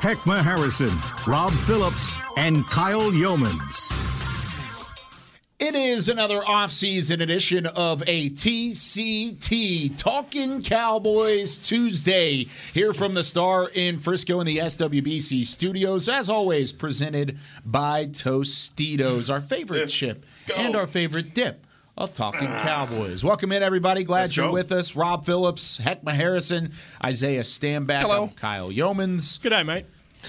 Heckma Harrison, Rob Phillips, and Kyle Youmans. It is another off-season edition of a TCT Talking Cowboys Tuesday here from the Star in Frisco in the SWBC studios. As always, presented by Tostitos, our favorite chip and our favorite dip of Talking Cowboys. Welcome in, everybody. Glad Let's you're go. with us. Rob Phillips, Heckma Harrison, Isaiah Stanback, Hello. I'm Kyle Youmans. Good day, mate.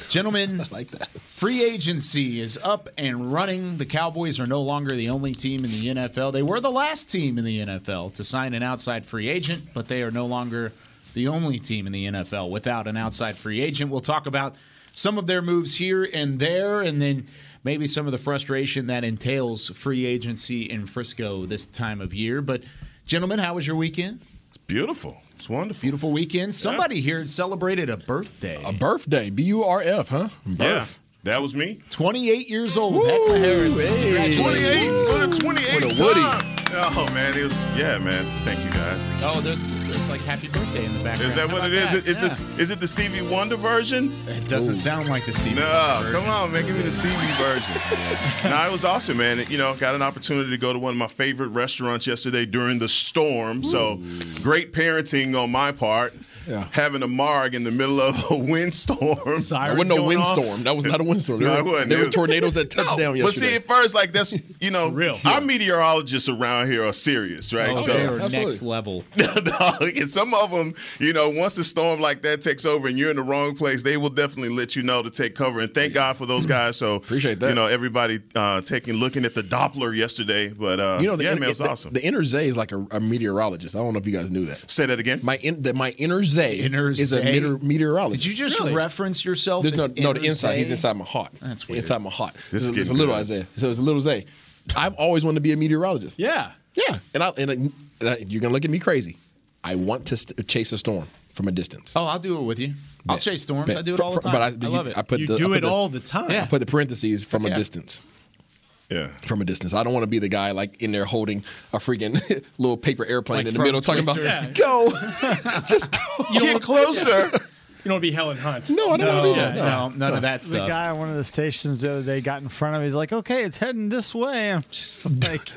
Gentlemen, like that. Free agency is up and running. The Cowboys are no longer the only team in the NFL. They were the last team in the NFL to sign an outside free agent, but they are no longer the only team in the NFL without an outside free agent. We'll talk about some of their moves here and there, and then maybe some of the frustration that entails free agency in Frisco this time of year. But, gentlemen, how was your weekend? It's beautiful. It's wonderful. Beautiful weekend. Somebody here celebrated a birthday. A birthday. B U R F, huh? Birth. Yeah, that was me. 28 years old, Heckma Harrison. hey. 28 for the 28 What a Woody. time. Oh man, it was yeah, man. Thank you guys. Oh, there's, there's like happy birthday in the background. Is that How what it is? That? Is, is, this, is it the Stevie Wonder version? It doesn't sound like the Stevie. Wonder. No, Wonder come on, man. Give me the Stevie version. no, it was awesome, man. You know, got an opportunity to go to one of my favorite restaurants yesterday during the storm. So great parenting on my part. Yeah. Having a marg in the middle of a windstorm. That wasn't no windstorm. That was not a windstorm. There it were, wasn't. there were tornadoes that touched No, down yesterday. But see, at first, like that's you know, Real. our meteorologists around here are serious, right? Oh, so They are absolutely. next level. no, and some of them, you know, once a storm like that takes over and you're in the wrong place, they will definitely let you know to take cover. And thank God for those guys. So Appreciate that. You know, everybody uh, taking looking at the Doppler yesterday, but uh, you know, the, yeah, in- man, it was the, awesome. The inner Zay is like a, a meteorologist. I don't know if you guys knew that. Say that again. My in, the, my inner Zay Inner is a Zay? meteor, meteorologist. Did you just Really? reference yourself? There's no, as no, the Inner inside. He's inside my heart. That's weird. Inside my heart. This is it's, it's a little good. Isaiah. So it's a little Zay. I've always wanted to be a meteorologist. Yeah. Yeah, and I and, I, and I, you're gonna look at me crazy. I want to st- chase a storm from a distance. Oh, I'll do it with you. I'll chase storms. Bet. I do it all the fr- time. But I, I, you- love it. I put You the, I do put it the- all the time. Yeah. I put the parentheses from Yeah. a distance. Yeah. From a distance, I don't want to be the guy like in there holding a freaking little paper airplane Like in the from middle, talking Twister. about go, just go. Get closer. You don't want to be Helen Hunt. No, I don't no, want to be that. no, none of that stuff. The stuff. guy on one of the stations the other day got in front of me. He's like, okay, it's heading this way. I'm just like,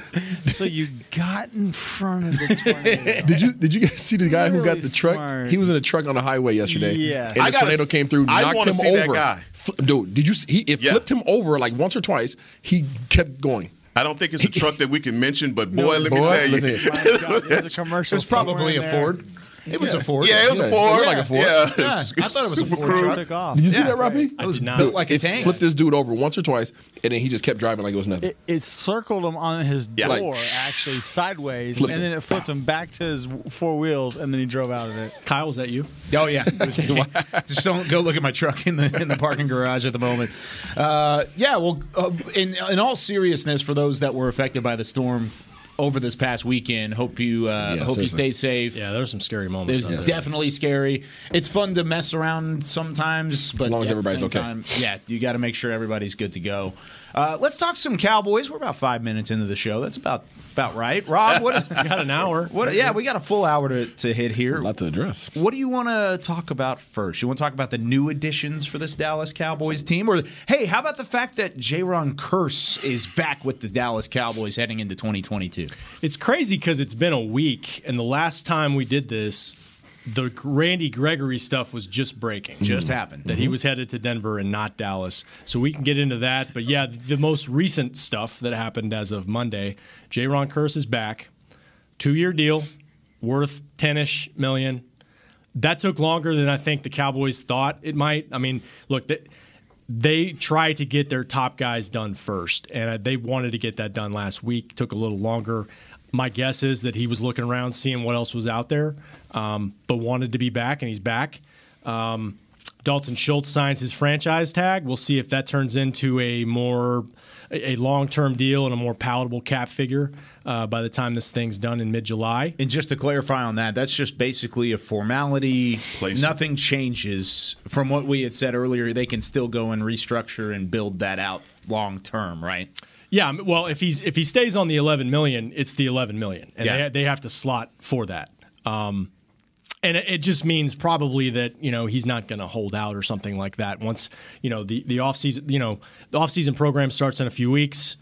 so you got in front of the tornado. Did you did you guys see the guy who got Really the truck? smart. He was in a truck on the highway yesterday. Yeah. and I the gotta tornado s- came through, I knocked wanna him see over. that guy. Fl- Dude, did you see? He, it Yeah. flipped him over like once or twice. He kept going. I don't think it's a truck that we can mention, but boy, let me Boy, tell you. listen here. My God, there's a commercial. It's probably somewhere a there. Ford. It was a Ford. Yeah, it was Yeah, a it Ford. looked like a Ford. Yeah, Yeah, I thought it was a Super Ford Cruise. truck. Took off. Did you see Yeah. that, Robbie? I did not. built like a it tank. flipped this dude over once or twice, and then he just kept driving like it was nothing. It, it circled him on his Yeah. door, Like, actually sideways, flipped and then him. it flipped him back to his four wheels, and then he drove out of it. Kyle, was that you? Oh yeah, it was me. just don't go look at my truck in the in the parking garage at the moment. Uh, yeah, well, uh, in in all seriousness, for those that were affected by the storm over this past weekend, hope you uh, Yeah, hope you stay safe. Yeah, there's some scary moments. It's out there. definitely scary. It's fun to mess around sometimes, but As long as everybody's okay. time, yeah, you got to make sure everybody's good to go. Uh, let's talk some Cowboys. We're about five minutes into the show. That's about about right. Rob, what? I got an hour. what? Yeah, we got a full hour to, to hit here. A lot to address. What do you want to talk about first? You want to talk about the new additions for this Dallas Cowboys team, or hey, how about the fact that Jayron Kearse is back with the Dallas Cowboys heading into 2022? It's crazy because it's been a week, and the last time we did this, the Randy Gregory stuff was just breaking. Just happened. that he was headed to Denver and not Dallas. So we can get into that. But yeah, the most recent stuff that happened as of Monday, Jayron Kearse is back. Two year deal, worth 10 ish million. That took longer than I think the Cowboys thought it might. I mean, look, they, they try to get their top guys done first, and uh, they wanted to get that done last week. Took a little longer. My guess is that he was looking around, seeing what else was out there, um, but wanted to be back, and he's back. Um, Dalton Schultz signs his franchise tag. We'll see if that turns into a more a long term deal and a more palatable cap figure uh, by the time this thing's done in mid July. And just to clarify on that, that's just basically a formality. Place it. Nothing changes from what we had said earlier. They can still go and restructure and build that out long term, right? Yeah, well, if he's if he stays on the 11 million, it's the 11 million, and Yeah. they, they have to slot for that. Um, and it, just means probably that you know he's not going to hold out or something like that. Once you know the the off season, you know the off season program starts in a few weeks,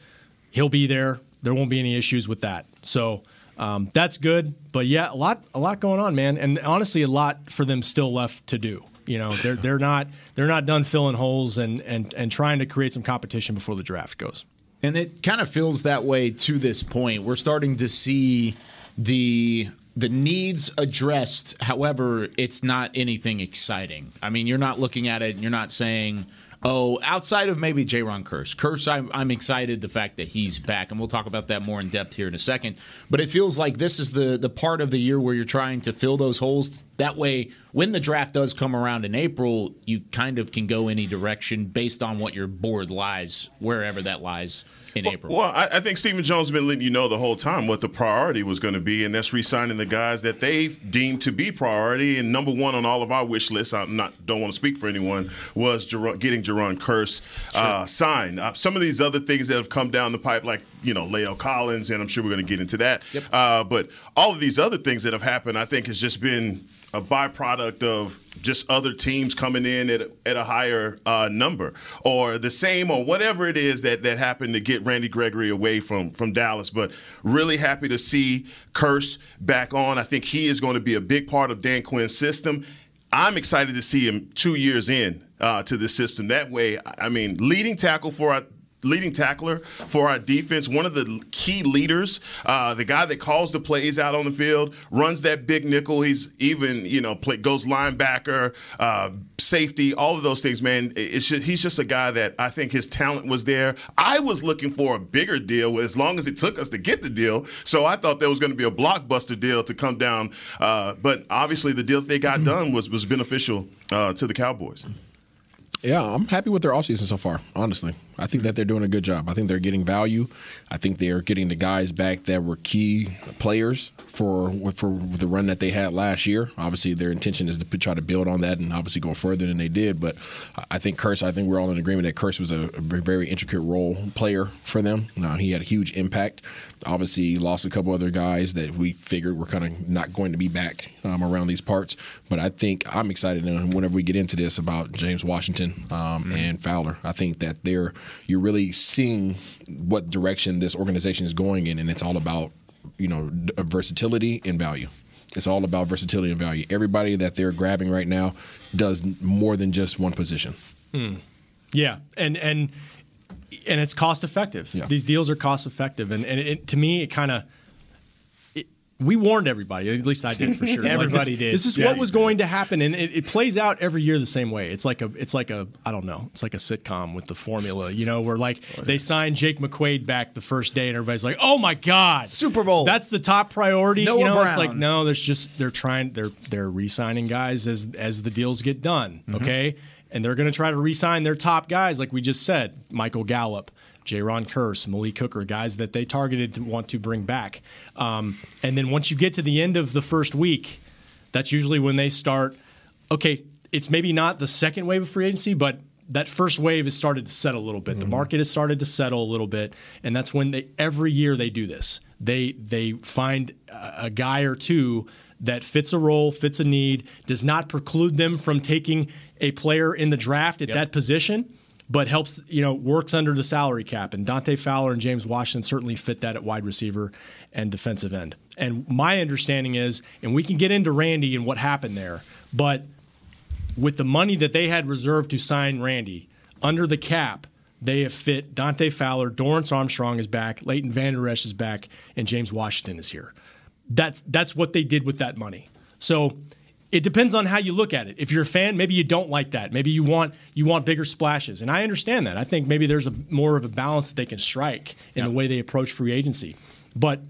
he'll be there. There won't be any issues with that. So. Um, that's good, but yeah, a lot, a lot going on, man, and honestly, a lot for them still left to do. You know, they're they're not they're not done filling holes and and and trying to create some competition before the draft goes. And it kind of feels that way to this point. We're starting to see the the needs addressed. However, it's not anything exciting. I mean, you're not looking at it and you're not saying, "Oh, outside of maybe Jayron Kearse." Kearse, I'm, I'm excited the fact that he's back, and we'll talk about that more in depth here in a second. But it feels like this is the the part of the year where you're trying to fill those holes. That way, when the draft does come around in April, you kind of can go any direction based on what your board lies, wherever that lies in April. Well, I, I think Stephen Jones has been letting you know the whole time what the priority was going to be, and that's re-signing the guys that they've deemed to be priority. And number one on all of our wish lists, I not don't want to speak for anyone, was Jer- getting Jayron Kearse uh, signed. Uh, some of these other things that have come down the pipe, like you know La'el Collins, and I'm sure we're going to get into that. Uh, but all of these other things that have happened, I think, has just been a byproduct of just other teams coming in at at a higher uh, number or the same or whatever it is that, that happened to get Randy Gregory away from, from Dallas. But really happy to see Kearse back on. I think he is going to be a big part of Dan Quinn's system. I'm excited to see him two years in uh, to the system. That way, I mean, leading tackle for our leading tackler for our defense, one of the key leaders, uh, the guy that calls the plays out on the field, runs that big nickel. He's even, you know, play, goes linebacker, uh, safety, all of those things, man. It's just, he's just a guy that I think his talent was there. I was looking for a bigger deal as long as it took us to get the deal. So I thought there was going to be a blockbuster deal to come down. Uh, but obviously, the deal that they got done was, was beneficial uh, to the Cowboys. Yeah, I'm happy with their offseason so far, honestly. I think that they're doing a good job. I think they're getting value. I think they're getting the guys back that were key players for for the run that they had last year. Obviously, their intention is to try to build on that and obviously go further than they did. But I think Kearse, I think we're all in agreement that Kearse was a, a very, intricate role player for them. Now, he had a huge impact. Obviously, lost a couple other guys that we figured were kind of not going to be back um, around these parts. But I think I'm excited uh, whenever we get into this about James Washington um, and Fowler. I think that they're you're really seeing what direction this organization is going in, and it's all about you know versatility and value. It's all about versatility and value. Everybody that they're grabbing right now does more than just one position. Hmm. Yeah, and and and it's cost effective. Yeah. These deals are cost effective, and and it, to me, it kind of. We warned everybody. At least I did for sure. Like, Everybody this, did. This is Yeah, what was going to happen, and it, it plays out every year the same way. It's like a, it's like a, I don't know. It's like a sitcom with the formula, you know, where like they sign Jake McQuaide back the first day, and everybody's like, "Oh my god, Super Bowl. That's the top priority." Noah you know, it's like no, there's just they're trying, they're they're re-signing guys as as the deals get done. Mm-hmm. Okay, and they're going to try to re-sign their top guys, like we just said, Michael Gallup. Jayron Kearse, Malik Hooker, guys that they targeted to want to bring back. Um, and then once you get to the end of the first week, that's usually when they start. Okay, it's maybe not the second wave of free agency, but that first wave has started to settle a little bit. The market has started to settle a little bit, and that's when they every year they do this. They they find a, a guy or two that fits a role, fits a need, does not preclude them from taking a player in the draft at that position but helps you know works under the salary cap. And Dante Fowler and James Washington certainly fit that at wide receiver and defensive end. And my understanding is, and we can get into Randy and what happened there, but with the money that they had reserved to sign Randy under the cap. They have fit Dante Fowler, Dorance Armstrong is back, Leighton Vander Esch is back, and James Washington is here. That's that's what they did with that money. So it depends on how you look at it. If you're a fan, maybe you don't like that. Maybe you want you want bigger splashes, and I understand that. I think maybe there's a more of a balance that they can strike in the way they approach free agency. But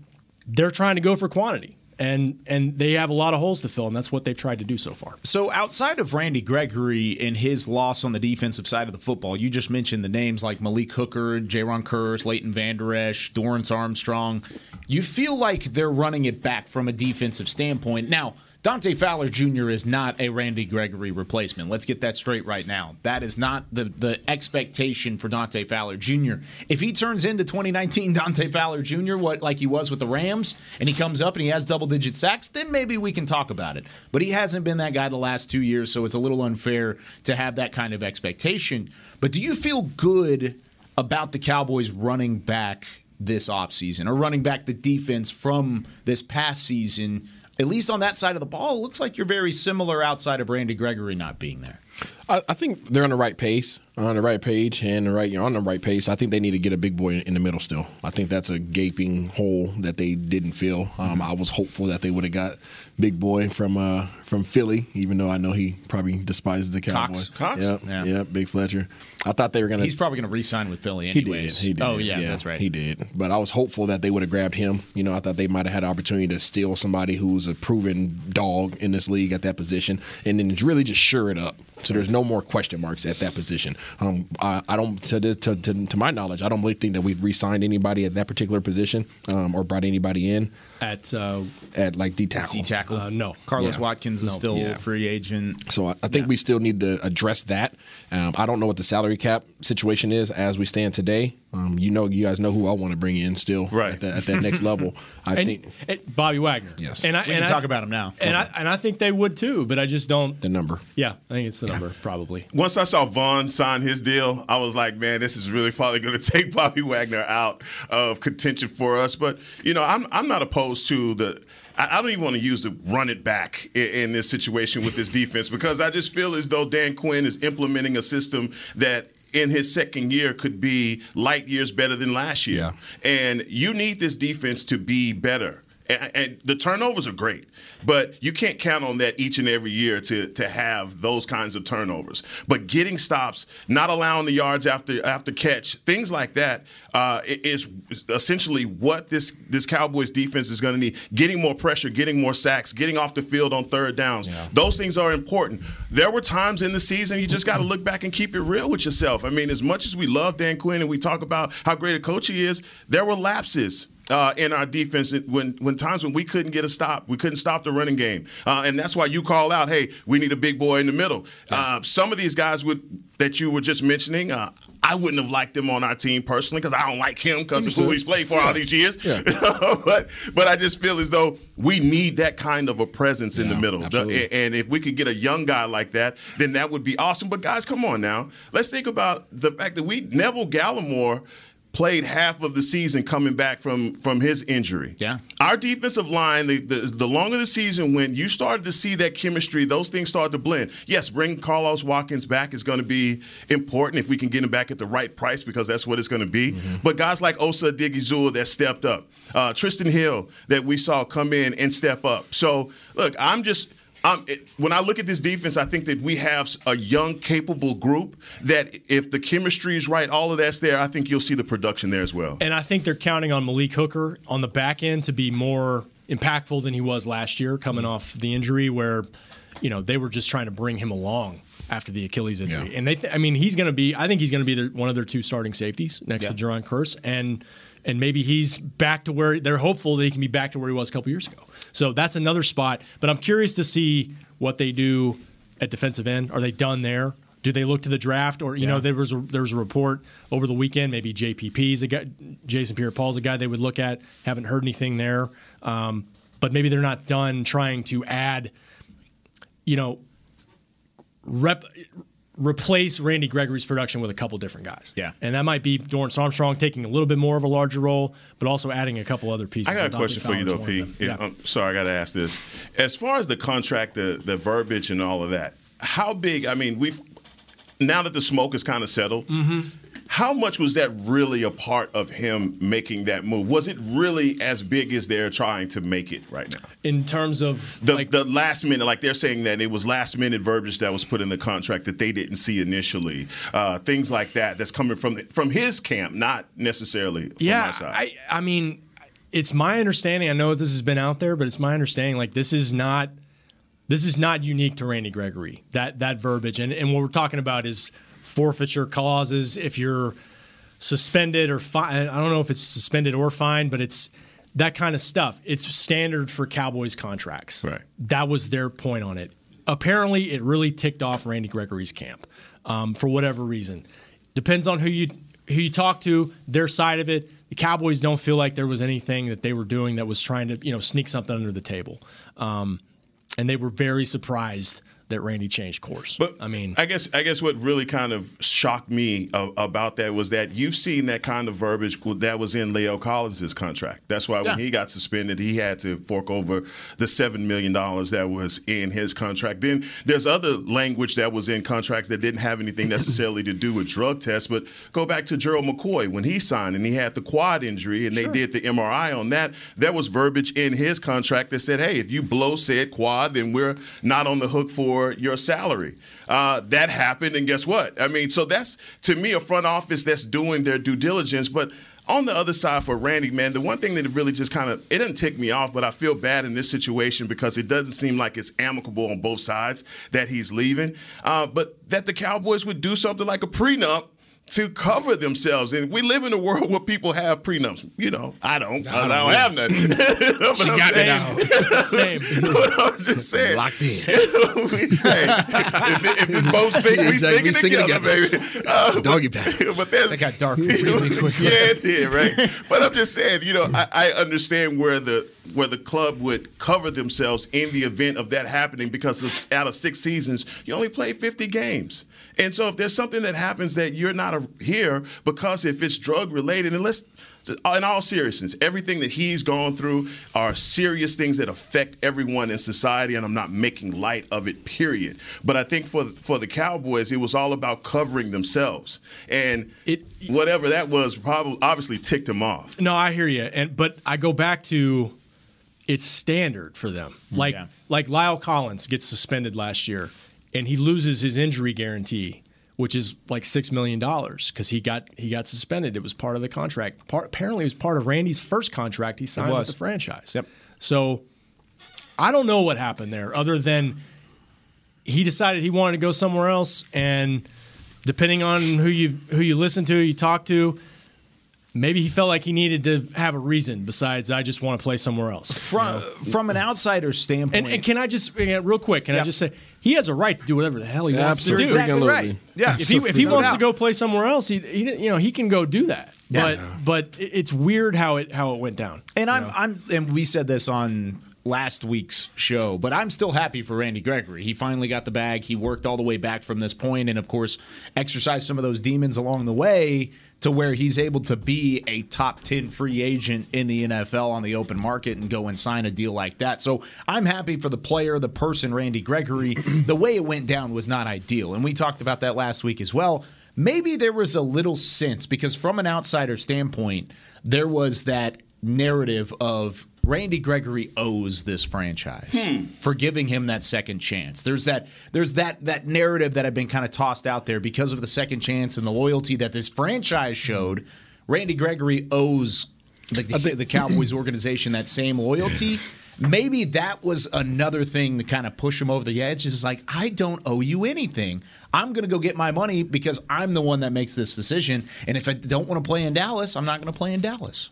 they're trying to go for quantity. and and they have a lot of holes to fill, and that's what they've tried to do so far. So outside of Randy Gregory and his loss on the defensive side of the football, you just mentioned the names like Malik Hooker, Jayron Kearse, Leighton Vander Esch, Dorance Armstrong. You feel like they're running it back from a defensive standpoint. Now, Dante Fowler Jr. is not a Randy Gregory replacement. Let's get that straight right now. That is not the, the expectation for Dante Fowler Jr. If he turns into 2019 Dante Fowler Jr., what like he was with the Rams, and he comes up and he has double digit sacks, then maybe we can talk about it. But he hasn't been that guy the last two years, so it's a little unfair to have that kind of expectation. But do you feel good about the Cowboys running back this offseason or running back the defense from this past season? At least on that side of the ball, it looks like you're very similar outside of Randy Gregory not being there. I, I think they're on the right pace, on the right page, and the right you're on the right pace. I think they need to get a big boy in the middle still. I think that's a gaping hole that they didn't fill. Um, I was hopeful that they would have got big boy from uh, from Philly, even though I know he probably despises the Cowboys. Cox. Cox? Yep, Yeah. yep, Big Fletcher. I thought they were gonna. He's probably going to re-sign with Philly He anyways. did. He did. Oh yeah, that's right. He did. But I was hopeful that they would have grabbed him. You know, I thought they might have had an opportunity to steal somebody who's a proven dog in this league at that position, and then really just sure it up. So there's no more question marks at that position. Um, I, I don't, to, this- to, to, to my knowledge, I don't really think that we've re-signed anybody at that particular position um, or brought anybody in At uh, at like D tackle. D tackle. Uh, no. Carlos Yeah. Watkins is still Yeah. a free agent. So I, I think we still need to address that. Um, I don't know what the salary cap situation is as we stand today. Um, you know, you guys know who I want to bring in still Right. at, the, at that next level. I and, think and Bobby Wagner. Yes. and I, We and can I- talk about him now. And I and I think they would too, but I just don't. the number. Yeah, I think it's the number probably. Once I saw Von sign his deal, I was like, man, this is really probably going to take Bobby Wagner out of contention for us. But you know, I'm I'm not opposed to the. I I don't even want to use the run it back in, in this situation with this defense because I just feel as though Dan Quinn is implementing a system that in his second year could be light years better than last year. Yeah. And you need this defense to be better. And, and the turnovers are great, but you can't count on that each and every year to to have those kinds of turnovers. But getting stops, not allowing the yards after after catch, things like that uh, is essentially what this this Cowboys defense is going to need. Getting more pressure, getting more sacks, getting off the field on third downs. Those things are important. There were times in the season you just got to look back and keep it real with yourself. I mean, as much as we love Dan Quinn and we talk about how great a coach he is, there were lapses uh, in our defense when when times when we couldn't get a stop, we couldn't stop the running game, uh, and that's why you call out, "Hey, we need a big boy in the middle." Uh, some of these guys would that you were just mentioning, uh, I wouldn't have liked them on our team personally because I don't like him because of who he's played for all these years. Yeah. but but I just feel as though we need that kind of a presence in the middle, absolutely. and if we could get a young guy like that, then that would be awesome. But guys, come on now, let's think about the fact that we Neville Gallimore played half of the season coming back from from his injury. Yeah. Our defensive line, the, the, the longer the season went, you started to see that chemistry, those things started to blend. Yes, bring Carlos Watkins back is going to be important if we can get him back at the right price because that's what it's going to be. But guys like Osa Odighizuwa that stepped up, uh, Trysten Hill that we saw come in and step up. So, look, I'm just. Um, it, when I look at this defense, I think that we have a young, capable group that if the chemistry is right, all of that's there, I think you'll see the production there as well. And I think they're counting on Malik Hooker on the back end to be more impactful than he was last year, coming off the injury where, you know, they were just trying to bring him along after the Achilles injury. Yeah. And they, th- I mean, he's going to be. I think he's going to be their, one of their two starting safeties next to Jayron Kearse, and and maybe he's back to where they're hopeful that he can be back to where he was a couple years ago. So that's another spot. But I'm curious to see what they do at defensive end. Are they done there? Do they look to the draft, or you know, there was a, there was a report over the weekend. Maybe JPP's a guy, Jason Pierre-Paul's a guy they would look at. Haven't heard anything there, um, but maybe they're not done trying to add, you know, rep, replace Randy Gregory's production with a couple different guys. Yeah. and that might be Dorance Armstrong taking a little bit more of a larger role, but also adding a couple other pieces. I got a question for you though, one P. Yeah, Yeah. I'm sorry, I got to ask this. As far as the contract, the the verbiage, and all of that, how big? I mean, we've now that the smoke is kind of settled. Mm-hmm. How much was that really a part of him making that move? Was it really as big as they're trying to make it right now? in terms of The, like the last minute, like they're saying that it was last minute verbiage that was put in the contract that they didn't see initially. Uh, things like that that's coming from from his camp, not necessarily from yeah, my side. I I mean, it's my understanding. I know this has been out there, but it's my understanding like this is not this is not unique to Randy Gregory. That that verbiage and and what we're talking about is forfeiture clauses. If you're suspended or fi- I don't know if it's suspended or fined, but it's that kind of stuff. It's standard for Cowboys contracts. Right. That was their point on it. Apparently, it really ticked off Randy Gregory's camp um, for whatever reason. Depends on who you who you talk to, their side of it. The Cowboys don't feel like there was anything that they were doing that was trying to you know sneak something under the table, um, and they were very surprised that Randy changed course. But I mean, I guess I guess what really kind of shocked me uh, about that was that you've seen that kind of verbiage that was in La'el Collins' contract. That's why when Yeah. he got suspended, he had to fork over the seven million dollars that was in his contract. Then there's other language that was in contracts that didn't have anything necessarily to do with drug tests. But go back to Gerald McCoy when he signed and he had the quad injury and they did the MRI on that. There was verbiage in his contract that said, "Hey, if you blow said quad, then we're not on the hook for your salary." Uh, that happened, and guess what? I mean, so that's to me a front office that's doing their due diligence, but. On the other side for Randy, man, the one thing that really just kind of it doesn't tick me off, but I feel bad in this situation because it doesn't seem like it's amicable on both sides that he's leaving. Uh, but that the Cowboys would do something like a prenup to cover themselves. And we live in a world where people have prenups. You know, I don't. I don't, have none. But I'm got it saying- now. same. but I'm just saying. Locked in. hey, if, if this boat sink, we Exactly, sing it we sing it together, together. baby. Uh, Doggy pack. but there's, That got dark really quickly. yeah, it did, right? But I'm just saying, you know, I, I understand where the where the club would cover themselves in the event of that happening because of, out of six seasons, you only play 50 games. And so if there's something that happens that you're not a, here because if it's drug related, and let's in all seriousness, everything that he's gone through are serious things that affect everyone in society, and I'm not making light of it. Period. But I think for for the Cowboys, it was all about covering themselves, and It- whatever that was, probably obviously ticked him off. No, I hear you, and but I go back to it's standard for them. Mm-hmm. Like Yeah. like La'el Collins gets suspended last year, and he loses his injury guarantee, which is like six million dollars because he got he got suspended. It was part of the contract. Part, apparently, it was part of Randy's first contract he signed with the franchise. Yep. So I don't know what happened there, other than he decided he wanted to go somewhere else, and depending on who you who you listen to, you talk to, maybe he felt like he needed to have a reason besides I just want to play somewhere else. From from an outsider's standpoint, And, and can I just real quick? Can Yeah. I just say he has a right to do whatever the hell he wants to do. Absolutely. exactly right. Yeah, If he if he wants to go play somewhere else, he, he you know he can go do that. Yeah. But but it's weird how it how it went down. And I'm, know? I'm, and we said this on last week's show, but I'm still happy for Randy Gregory. He finally got the bag. He worked all the way back from this point, and of course, exercised some of those demons along the way to where he's able to be a top 10 free agent in the NFL on the open market and go and sign a deal like that. So I'm happy for the player, the person, Randy Gregory. the way it went down was not ideal. And we talked about that last week as well. Maybe there was a little sense because, from an outsider standpoint, there was that narrative of Randy Gregory owes this franchise hmm. for giving him that second chance. There's that there's that that narrative that had been kind of tossed out there because of the second chance and the loyalty that this franchise showed. Randy Gregory owes the, the, the Cowboys organization that same loyalty. Maybe that was another thing to kind of push him over the edge. Is like, I don't owe you anything. I'm going to go get my money because I'm the one that makes this decision. And if I don't want to play in Dallas, I'm not going to play in Dallas.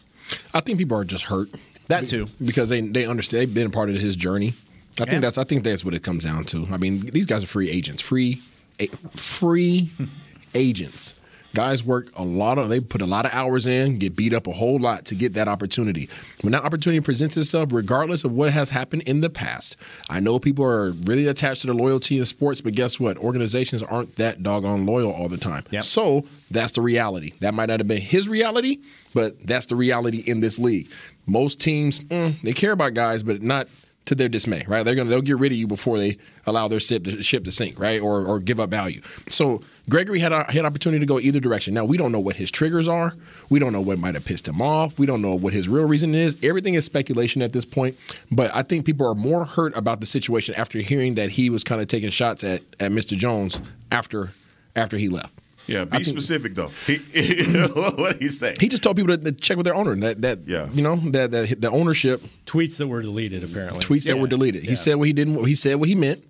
I think people are just hurt. That too. because they they understand they've been a part of his journey. I Yeah. think that's I think that's what it comes down to. I mean, these guys are free agents, free, a, free agents. Guys work a lot of they put a lot of hours in, get beat up a whole lot to get that opportunity. When that opportunity presents itself, regardless of what has happened in the past, I know people are really attached to their loyalty in sports, but guess what? Organizations aren't that doggone loyal all the time. Yep. So that's the reality. That might not have been his reality, but that's the reality in this league. Most teams mm, they care about guys, but not to their dismay, right? They're gonna they'll get rid of you before they allow their ship to, ship to sink, right? Or or give up value. So Gregory had a, had opportunity to go either direction. Now we don't know what his triggers are. We don't know what might have pissed him off. We don't know what his real reason is. Everything is speculation at this point. But I think people are more hurt about the situation after hearing that he was kind of taking shots at at Mr. Jones after after he left. Yeah, be think- specific though. He, what did he say? He just told people to, to check with their owner. That that Yeah. you know that, that the ownership Tweets that were deleted, apparently. tweets that were deleted. He said what he didn't. He said what he meant,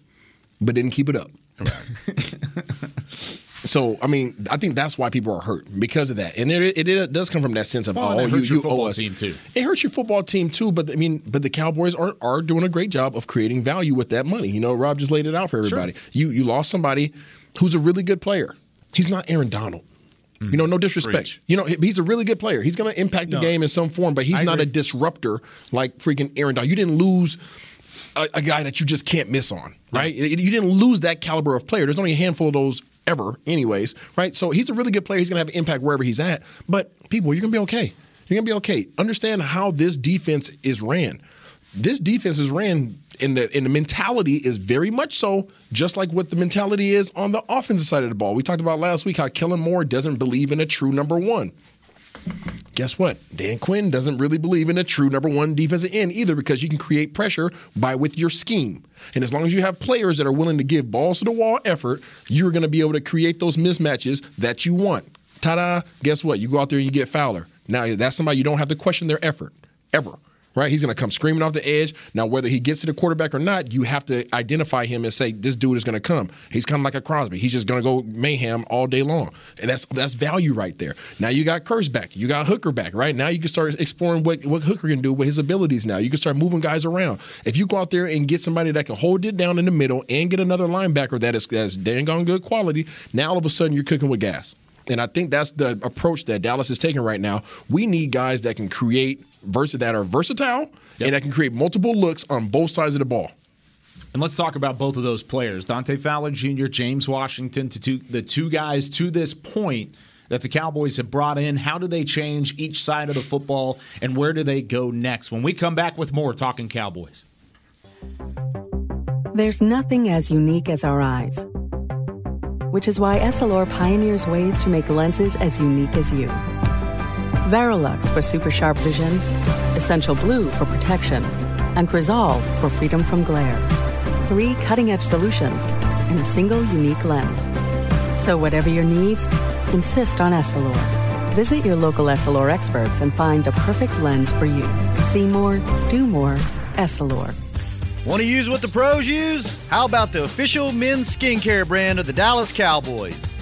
but didn't keep it up. So I mean, I think that's why people are hurt because of that, and it, it, it does come from that sense of oh, Well, oh, it you, hurts your you owe us. team, too. It hurts your football team too, but I mean, but the Cowboys are are doing a great job of creating value with that money. You know, Rob just laid it out for everybody. You you lost somebody who's a really good player. He's not Aaron Donald. You know, no disrespect. Preach. You know, he's a really good player. He's going to impact the No. game in some form, but he's I not a disruptor like freaking Aaron Donald. You didn't lose a, a guy that you just can't miss on, right? You didn't lose that caliber of player. There's only a handful of those ever, anyways, right? So he's a really good player. He's going to have an impact wherever he's at. But people, you're going to be okay. You're going to be okay. Understand how this defense is ran. This defense is ran, and the and the mentality is very much so, just like what the mentality is on the offensive side of the ball. We talked about last week how Kellen Moore doesn't believe in a true number one guess what? Dan Quinn doesn't really believe in a true number one defensive end either because you can create pressure by with your scheme. And as long as you have players that are willing to give balls to the wall effort, you're going to be able to create those mismatches that you want. Ta-da! Guess what? You go out there and you get Fowler. Now that's somebody you don't have to question their effort ever. Right? He's going to come screaming off the edge. Now, whether he gets to the quarterback or not, you have to identify him and say, this dude is going to come. He's kind of like a Crosby. He's just going to go mayhem all day long. And that's that's value right there. Now you got Kearse back. You got Hooker back, right? Now you can start exploring what, what Hooker can do with his abilities now. You can start moving guys around. If you go out there and get somebody that can hold it down in the middle and get another linebacker that is that's dang on good quality, now all of a sudden you're cooking with gas. And I think that's the approach that Dallas is taking right now. We need guys that can create vers- that are versatile and that can create multiple looks on both sides of the ball. And let's talk about both of those players, Dante Fowler Jr., James Washington, to two, the two guys to this point that the Cowboys have brought in. How do they change each side of the football, and where do they go next? When we come back with more talking Cowboys. There's nothing as unique as our eyes, which is why Essilor pioneers ways to make lenses as unique as you. Varilux for super sharp vision, Essential Blue for protection, and Crizal for freedom from glare. Three cutting edge solutions in a single unique lens. So, whatever your needs, insist on Essilor. Visit your local Essilor experts and find the perfect lens for you. See more, do more, Essilor. Want to use what the pros use? How about the official men's skincare brand of the Dallas Cowboys?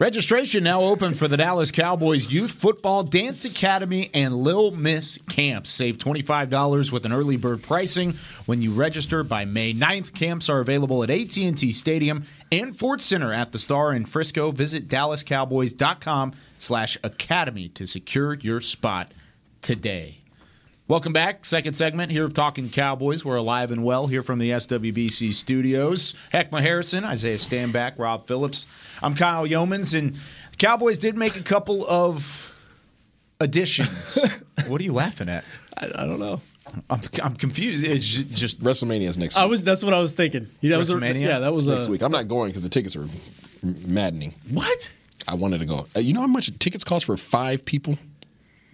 Registration now open for the Dallas Cowboys Youth Football Dance Academy and Lil Miss Camps. Save $25 with an early bird pricing when you register by May 9th. Camps are available at AT&T Stadium and Ford Center at the Star in Frisco. Visit dallascowboys.com slash academy to secure your spot today. Welcome back. Second segment here of Talking Cowboys. We're alive and well here from the SWBC studios. Heckma Harrison, Isaiah Stanback, Rob Phillips. I'm Kyle Youmans, and the Cowboys did make a couple of additions. what are you laughing at? I, I don't know. I'm, I'm confused. It's ju- just WrestleMania's next Week. I was. That's what I was thinking. Yeah, that was a, WrestleMania? yeah, that was next a, week. I'm not going because the tickets are maddening. what? I wanted to go. Uh, You know how much tickets cost for five people?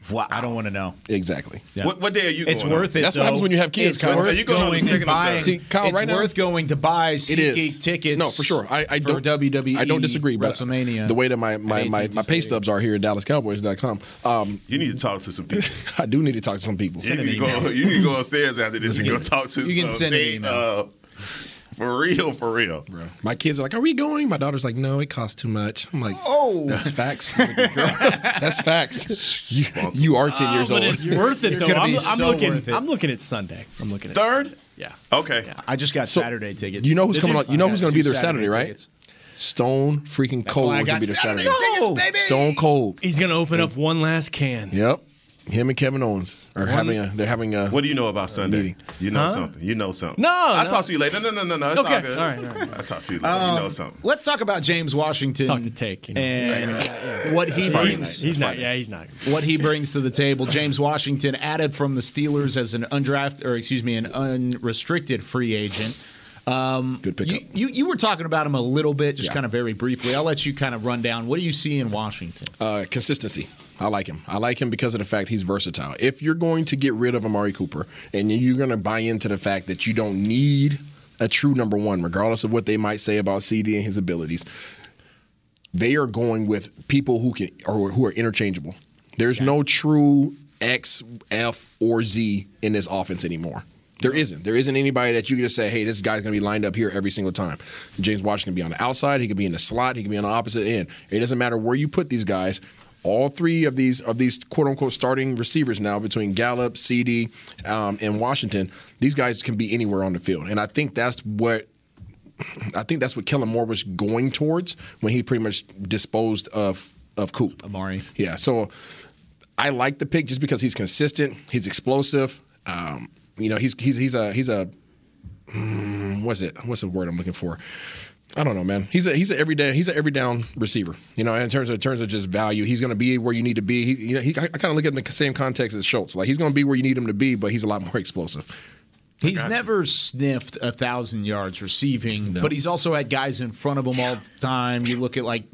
Wow. I don't want to know. Exactly. What, what day are you It's going worth it. That's what happens when you have kids, It's Kyle. worth Are you going on the going second and buying. See, Kyle, it's right now- worth going to buy SeatGeek tickets. No, for sure. I, I don't WWE. I don't disagree. But WrestleMania. The way that my my, my, my pay stubs are here at DallasCowboys.com. Um, You need to talk to some people. I do need to talk to some people. You need, to go, you need to go upstairs after this and go talk to some You can some. send an email. uh, for real, for real. Bro. My kids are like, "Are we going?" My daughter's like, "No, it costs too much." I'm like, Oh. that's facts. Like, that's facts. You, you are ten ah, years Oh, but old. it's worth it It's though. gonna I'm, be I'm so looking. worth it. I'm looking at Sunday. I'm looking at Third? Yeah. Okay. I just got So, Saturday tickets. You know who's Did coming you? on? You know who's going to be there Saturday, right? tickets. Stone freaking That's Cold why I is got going to be there Saturday Saturday. tickets, baby. Stone Cold. He's gonna open up one last can. Yep. Him and Kevin Owens are having a. They're having a. What do you know about Sunday? meeting. You know Huh? something. You know something. No, I'll no. talk to you later. No, no, no, no. It's Okay. all good. All right, all right. I'll talk to you later. you know something. Let's talk about James Washington. Talk to Take. You know. and what he He's brings. not. He's not. Yeah, he's not. what he brings to the table. James Washington added from the Steelers as an undrafted, or excuse me, an unrestricted free agent. Um, Good pickup. You, you you were talking about him a little bit, just Yeah. kind of very briefly. I'll let you kind of run down. What do you see in Washington? Uh, consistency. I like him. I like him because of the fact he's versatile. If you're going to get rid of Amari Cooper and you're going to buy into the fact that you don't need a true number one, regardless of what they might say about CD and his abilities, they are going with people who can or who are interchangeable. There's no true X, F, or Z in this offense anymore. There isn't. There isn't anybody that you can just say, hey, this guy's going to be lined up here every single time. James Washington can be on the outside. He could be in the slot. He could be on the opposite end. It doesn't matter where you put these guys. All three of these of these quote unquote starting receivers now between Gallup, CD, um, and Washington, these guys can be anywhere on the field, and I think that's what I think that's what Kellen Moore was going towards when he pretty much disposed of of Coop. Amari. Yeah. So I like the pick just because he's consistent, he's explosive. Um, you know, he's he's he's a he's a mm, what's it? What's the word I'm looking for? I don't know, man. He's a he's a everyday he's an every down receiver. You know, in terms of in terms of just value, he's going to be where you need to be. He, you know, he, I kind of look at him in the same context as Schultz. Like he's going to be where you need him to be, but he's a lot more explosive. He's never sniffed a thousand yards receiving, but he's also had guys in front of him all the time. You look at like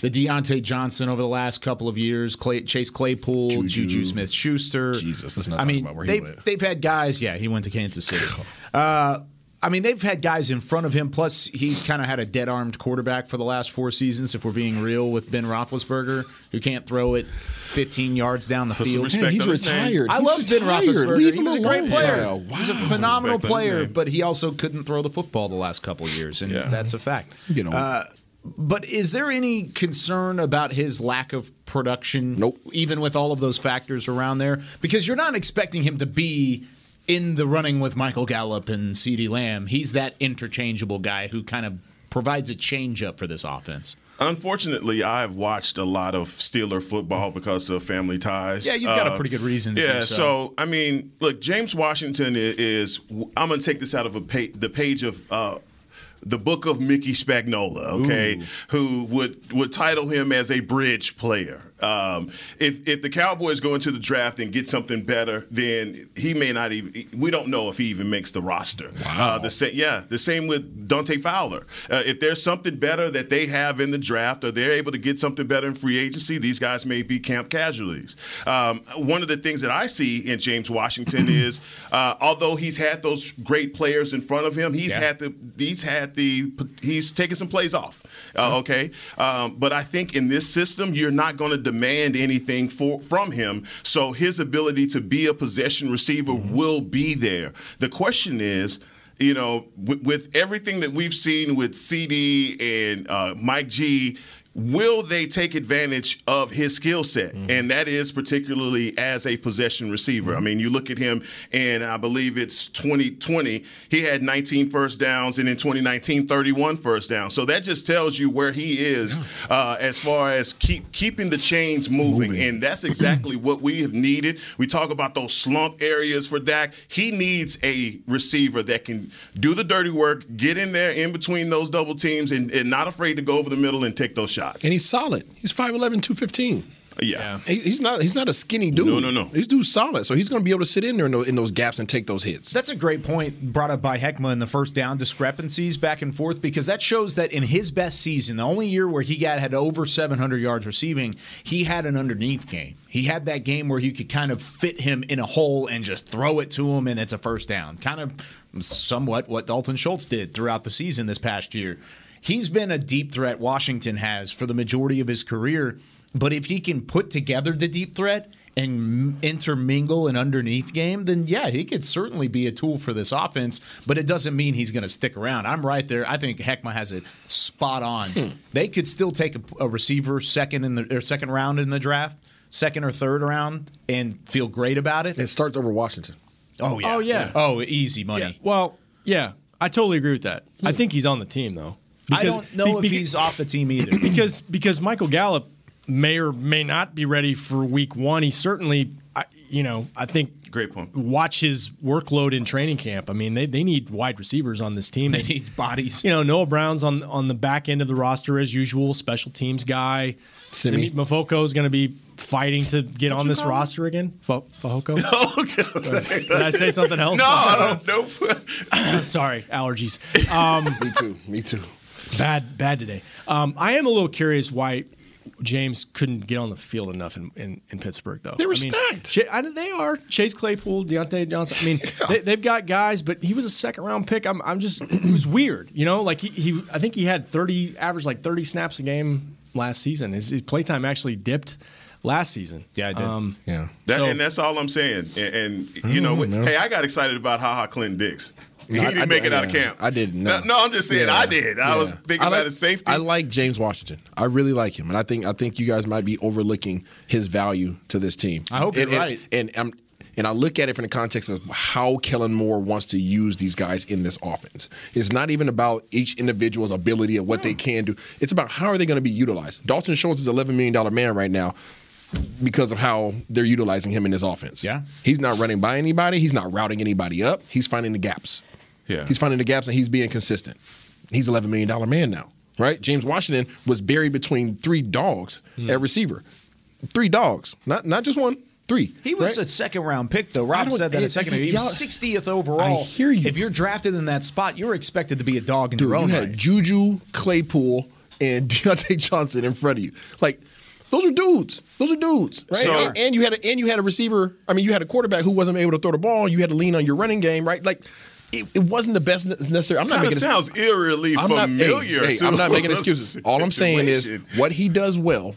the Diontae Johnson over the last couple of years, Clay, Chase Claypool, Juju, Smith Schuster. Jesus, let's not I talk mean, about where he they've, went. they've had guys. Yeah, he went to Kansas City. Uh, I mean, they've had guys in front of him. Plus, he's kind of had a dead-armed quarterback for the last four seasons. If we're being real, with Ben Roethlisberger, who can't throw it 15 yards down the Put field. respect he's on his name. retired. I He's love Ben retired. Roethlisberger. Leave he was a great alone. player. Wow. He's a phenomenal Respect on his player, but he also couldn't throw the football the last couple of years, and that's a fact. You know, Uh, but is there any concern about his lack of production? Nope. Even with all of those factors around there, because you're not expecting him to be in the running with Michael Gallup and CeeDee Lamb. He's that interchangeable guy who kind of provides a change up for this offense. Unfortunately, I've watched a lot of Steeler football because of family ties. Yeah, you've got a pretty good reason to yeah, so. so I mean, look, James Washington is. I'm going to take this out of a pa- the page of. Uh, the book of Mickey Spagnola, okay, who would would title him as a bridge player. Um, if if the Cowboys go into the draft and get something better, then he may not even. We don't know if he even makes the roster. Uh, the same, yeah, the same with Dante Fowler. Uh, if there's something better that they have in the draft, or they're able to get something better in free agency, these guys may be camp casualties. Um, one of the things that I see in James Washington is, uh, although he's had those great players in front of him, he's Yeah. had the he's had the he's taking some plays off. Uh, okay, um, but I think in this system, you're not going to demand anything for from him. So his ability to be a possession receiver will be there. The question is. You know, with, with everything that we've seen with CD and uh, Mike G, will they take advantage of his skill set? And that is particularly as a possession receiver. I mean, you look at him, and I believe it's 2020, he had 19 first downs, and in 2019, 31 first downs. So that just tells you where he is uh, as far as keep keeping the chains moving. And that's exactly what we have needed. We talk about those slump areas for Dak. He needs a receiver that can do the dirty work, get in there in between those double teams, and, and not afraid to go over the middle and take those shots. And he's solid. He's 5'11", 215. Yeah. He- he's not. He's not a skinny dude. No, no, no. He's dude solid. So he's going to be able to sit in there in those, in those gaps and take those hits. That's a great point brought up by Heckma in the first down discrepancies back and forth because that shows that in his best season, the only year where he got had over 700 yards receiving, he had an underneath game. He had that game where you could kind of fit him in a hole and just throw it to him and it's a first down. Kind of somewhat what Dalton Schultz did throughout the season this past year. He's been a deep threat Washington has for the majority of his career, but if he can put together the deep threat and intermingle an underneath game, then yeah, he could certainly be a tool for this offense. But it doesn't mean he's going to stick around. I'm right there. I think Heckma has it spot on. Hmm. They could still take a, a receiver second in the or second round in the draft, second or third round, and feel great about it. It starts over Washington. Oh yeah. Oh, yeah. Oh, easy money. Yeah. Well, yeah, I totally agree with that. I think he's on the team though. I don't know be- if be- he's off the team either. because because Michael Gallup may or may not be ready for Week One. He certainly, I, you know, I think Great point. watch his workload in training camp. I mean, they, they need wide receivers on this team. They need bodies. You know, Noah Brown's on on the back end of the roster as usual, special teams guy. Simi. Simi Mafoko is going to be fighting to get on this roster again. Fo- Fehoko? Did I say something else? No, nope. Sorry, allergies. Um, Me too. Me too. Bad, bad today. Um, I am a little curious why James couldn't get on the field enough in, in, in Pittsburgh, though. They were I mean, stacked. Ch- I, they are Chase Claypool, Diontae Johnson. I mean, they, they've got guys, but he was a second round pick. I'm, I'm just, it was weird, you know. Like he, he, I think he had 30, average like 30 snaps a game last season. His, his playtime actually dipped last season. Yeah, I did. Um, Yeah. That, So- and that's all I'm saying. And, and you know, no. hey, I got excited about Ha Ha Clinton Dix. He I- didn't I- make it out of camp. I didn't. No. No, I'm just saying Yeah. I did. I was thinking I about like- his safety. I like James Washington. I really like him, and I think I think you guys might be overlooking his value to this team. I hope and, you're and- right. And I'm. And I look at it from the context of how Kellen Moore wants to use these guys in this offense. It's not even about each individual's ability of what they hmm. can do. It's about how are they going to be utilized. Dalton Schultz is $11 million man right now because of how they're utilizing him in this offense. Yeah. He's not running by anybody. He's not routing anybody up. He's finding the gaps. Yeah. He's finding the gaps and he's being consistent. He's $11 million man now, right? James Washington was buried between three dogs hmm. at receiver. Three dogs, not not just one, three. He was right? a second round pick, though. I Rob said that a second ago. He was 60th overall. I hear you. If you're drafted in that spot, you're expected to be a dog in Dude, your you own had. Juju, Claypool, and Diontae Johnson in front of you. Like, those are dudes. Those are dudes, right? So- and, and you had a, and you had a receiver. I mean, you had a quarterback who wasn't able to throw the ball. You had to lean on your running game, right? Like, it, it wasn't the best necessary. I'm not Kinda making sounds eerily I'm not, hey, familiar. hey, to I'm not making excuses. All I'm saying is what he does well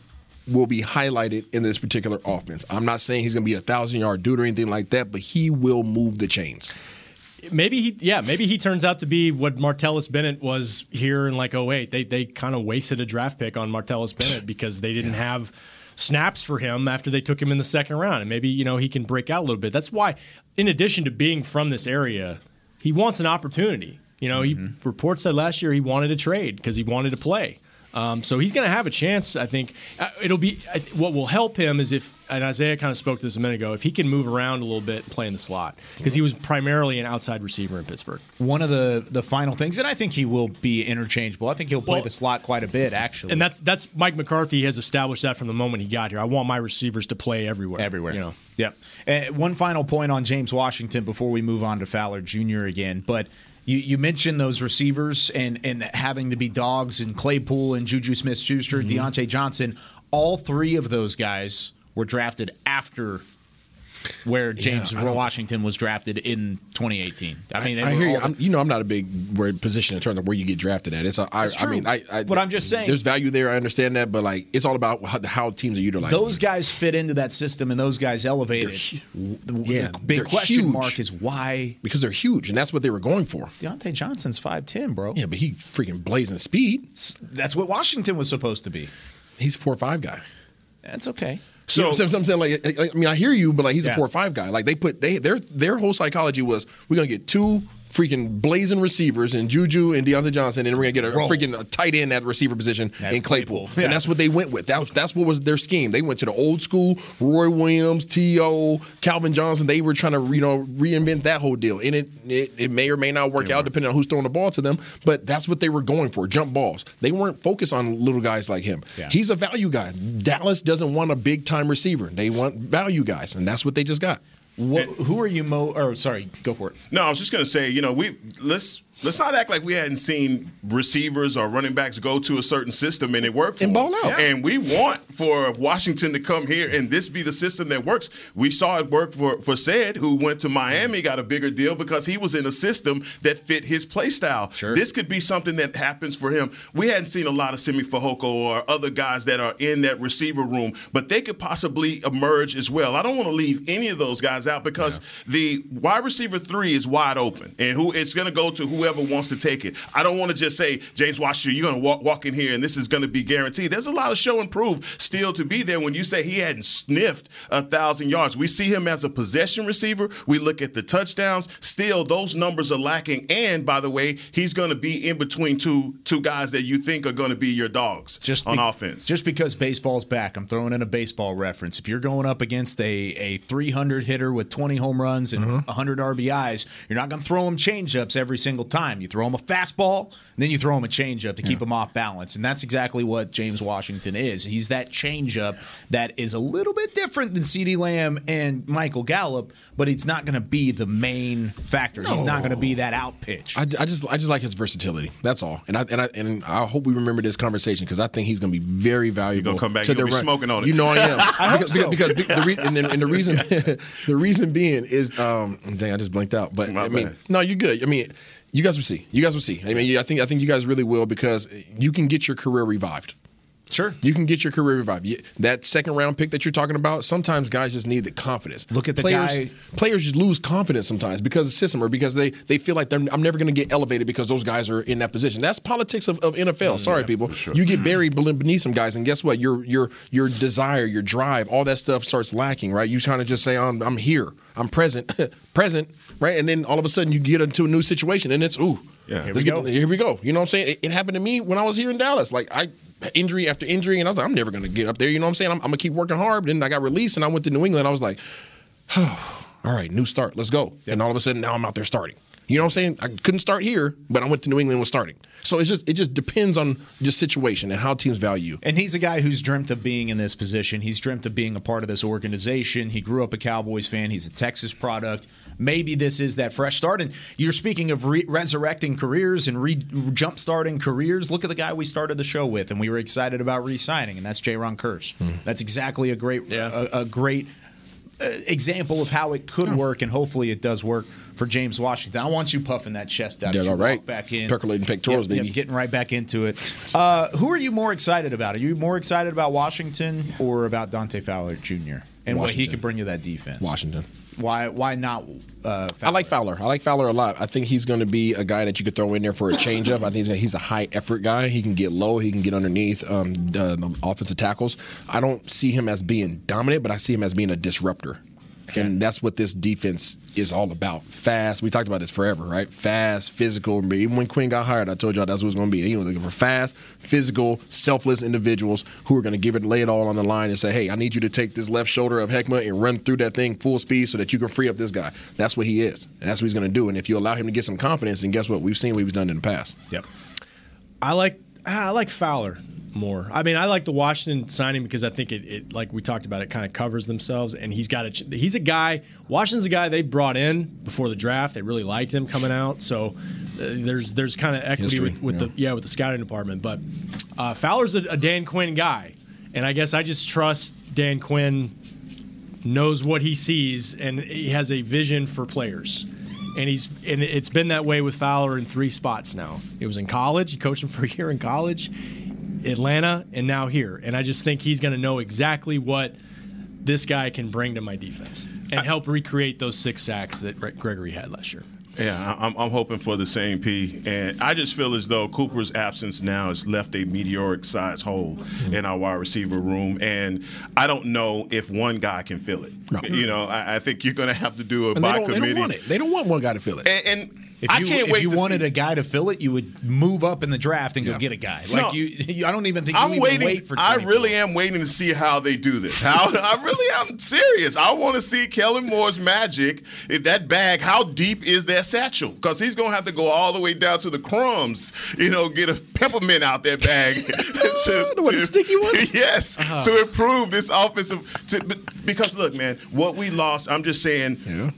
will be highlighted in this particular offense. I'm not saying he's going to be a thousand yard dude or anything like that, but he will move the chains. maybe he yeah maybe he turns out to be what Martellus Bennett was here in like 08 they they kind of wasted a draft pick on Martellus Bennett because they didn't have snaps for him after they took him in the second round and maybe you know he can break out a little bit that's why in addition to being from this area he wants an opportunity. You know he mm-hmm. reports said last year he wanted to trade because he wanted to play um, so he's going to have a chance. I think Uh, it'll be I what will help him is if and Isaiah kind of spoke to this a minute ago. If he can move around a little bit and play in the slot because he was primarily an outside receiver in Pittsburgh. One of the the final things, and I think he will be interchangeable. I think he'll play Well- the slot quite a bit, actually. And that's that's Mike McCarthy has established that from the moment he got here. I want my receivers to play everywhere. everywhere. You know. Yep. Uh, one final point on James Washington before we move on to Fowler Jr. again, but. You, you mentioned those receivers and, and having to be dogs and Claypool and Juju Smith Schuster, Mm-hmm. Diontae Johnson. All three of those guys were drafted after where James I don't- Washington was drafted in 2018. I mean, they I were hear you. all- I'm, you know, I'm not a big word position in terms of where you get drafted at. It's, a, I, It's I mean, true. I, I, But I'm just saying- there's value there. I understand that, but like, it's all about how, how teams are utilized. those guys fit into that system and those guys elevated. The, yeah, the big question huge. mark is why because they're huge, and that's what they were going for. Diontae Johnson's 5'10, bro. Yeah, but he freaking blazing speed. That's what Washington was supposed to be. He's a four or five guy. That's okay. So you know, what I'm saying, like, I mean, I hear you, but like, he's Yeah. a four or five guy. Like they put they their their whole psychology was we're gonna get two freaking blazing receivers and Juju and Diontae Johnson, and we're gonna get a Roll. freaking tight end at receiver position That's in Claypool, Claypool. Yeah. and that's what they went with. That was, that's what was their scheme. They went to the old school Roy Williams, T.O., Calvin Johnson. They were trying to you know reinvent that whole deal, and it it, it may or may not work out depending on who's throwing the ball to them. But that's what they were going for: jump balls. They weren't focused on little guys like him. Yeah. He's a value guy. Dallas doesn't want a big time receiver. They want value guys, and that's what they just got. What, who are you mo? Or sorry, go for it. No, I was just going to say, you know, we let's let's not act like we hadn't seen receivers or running backs go to a certain system and it worked for And ball out. And we want for Washington to come here and this be the system that works. We saw it work for for Said, who went to Miami, got a bigger deal because he was in a system that fit his play style. Sure. This could be something that happens for him. We hadn't seen a lot of Simi Fehoko or other guys that are in that receiver room, but they could possibly emerge as well. I don't want to leave any of those guys out because the wide receiver three is wide open, and who it's going to go to whoever wants to take it. I don't want to just say James Washington, you're going to walk, walk in here and this is going to be guaranteed. There's a lot of show and prove still to be there. When you say he hadn't sniffed a thousand yards, we see him as a possession receiver. We look at the touchdowns. Still, those numbers are lacking. And by the way, he's going to be in between two two guys that you think are going to be your dogs Just on be- offense. Just because baseball's back, I'm throwing in a baseball reference. If you're going up against a, a 300 hitter with 20 home runs and mm-hmm. 100 RBIs, you're not going to throw him changeups every single time. You throw him a fastball, and then you throw him a changeup to keep him off balance. And that's exactly what James Washington is. He's that changeup that is a little bit different than CeeDee Lamb and Michael Gallup, but it's not going to be the main factor. He's not going to be that out pitch. I, I just I just like his versatility. That's all. And I and I and I hope we remember this conversation because I think he's going to be very valuable. gonna come back, to you gonna the be run. smoking on it. You know I am. I hope because, so. because, because the re- and, then, and the reason the reason being is um dang I just blinked out. But My I mean bad. no you're good. I mean you guys will see. You guys will see. I mean I think I think you guys really will because you can get your career revived. Sure. You can get your career revived. That second round pick that you're talking about, sometimes guys just need the confidence. Look at the players, guy- Players just lose confidence sometimes because of the system or because they, they feel like they're, I'm never going to get elevated because those guys are in that position. That's politics of, of NFL. Mm, Sorry, people. You get buried beneath some guys, and guess what? Your your your desire, your drive, all that stuff starts lacking, right? You trying to just say, I'm, I'm here. I'm present. present, right? And then all of a sudden you get into a new situation, and it's, ooh. Yeah. Here we get- go. here we go. You know what I'm saying? It, it happened to me when I was here in Dallas. Like I injury after injury, and I was like, I'm never gonna get up there. You know what I'm saying? I'm, I'm gonna keep working hard. Then I got released, and I went to New England. I was like, all right, new start. Let's go. And all of a sudden, now I'm out there starting. You know what I'm saying? I couldn't start here, but I went to New England and was starting. So it's just it just depends on your situation and how teams value you. And he's a guy who's dreamt of being in this position. He's dreamt of being a part of this organization. He grew up a Cowboys fan. He's a Texas product. Maybe this is that fresh start. And you're speaking of re- resurrecting careers and re- jump starting careers. Look at the guy we started the show with, and we were excited about re-signing, and that's Jayron Kearse. Hmm. That's exactly a great, a, a great example of how it could work, and hopefully it does work for James Washington. I want you puffing that chest out. Yeah, as you all right. walk Back in, Percolating pectorals, Yep, yep, baby. getting right back into it. Uh, who are you more excited about? Are you more excited about Washington or about Dante Fowler Jr. and what he could bring to that defense? Washington. Why? Why not? Uh, I like Fowler. I like Fowler a lot. I think he's going to be a guy that you could throw in there for a changeup. I think he's a, he's a high effort guy. He can get low. He can get underneath um, the, the offensive tackles. I don't see him as being dominant, but I see him as being a disruptor. And that's what this defense is all about. Fast. We talked about this forever, right? Fast, physical. Even when Quinn got hired, I told y'all that's what it's going to be. He was looking for fast, physical, selfless individuals who are going to give it, lay it all on the line and say, "Hey, I need you to take this left shoulder of Heckma and run through that thing full speed so that you can free up this guy." That's what he is, and that's what he's going to do. And if you allow him to get some confidence, and guess what? We've seen what he's done in the past. Yep. I like I like Fowler more. I mean, I like the Washington signing because I think it, it like we talked about, it kind of covers themselves. And he's got a he's a guy. Washington's a guy they brought in before the draft. They really liked him coming out. So uh, there's there's kind of equity History, with, with yeah. the yeah with the scouting department. But uh, Fowler's a, a Dan Quinn guy, and I guess I just trust Dan Quinn knows what he sees and he has a vision for players. And he's and it's been that way with Fowler in three spots now. It was in college, he coached him for a year in college, Atlanta, and now here. And I just think he's going to know exactly what this guy can bring to my defense and help recreate those six sacks that Gregory had last year. Yeah, I'm, I'm hoping for the same P. And I just feel as though Cooper's absence now has left a meteoric size hole Mm-hmm. in our wide receiver room. And I don't know if one guy can fill it. You know, I, I think you're going to have to do a And they by they committee. don't want it. They don't want one guy to fill it. And, and If I you, can't if wait you to wanted see. a guy to fill it, you would move up in the draft and go get a guy. Like No. you, you, I don't even think you I'm waiting. wait for. I really am waiting to see how they do this. How I really am serious. I want to see Kellen Moore's magic. If that bag, how deep is that satchel? Because he's gonna have to go all the way down to the crumbs. You know, get a peppermint out that bag. to, what, the sticky one? Yes, Uh-huh. to improve this offensive. To, because look, man, what we lost. I'm just saying,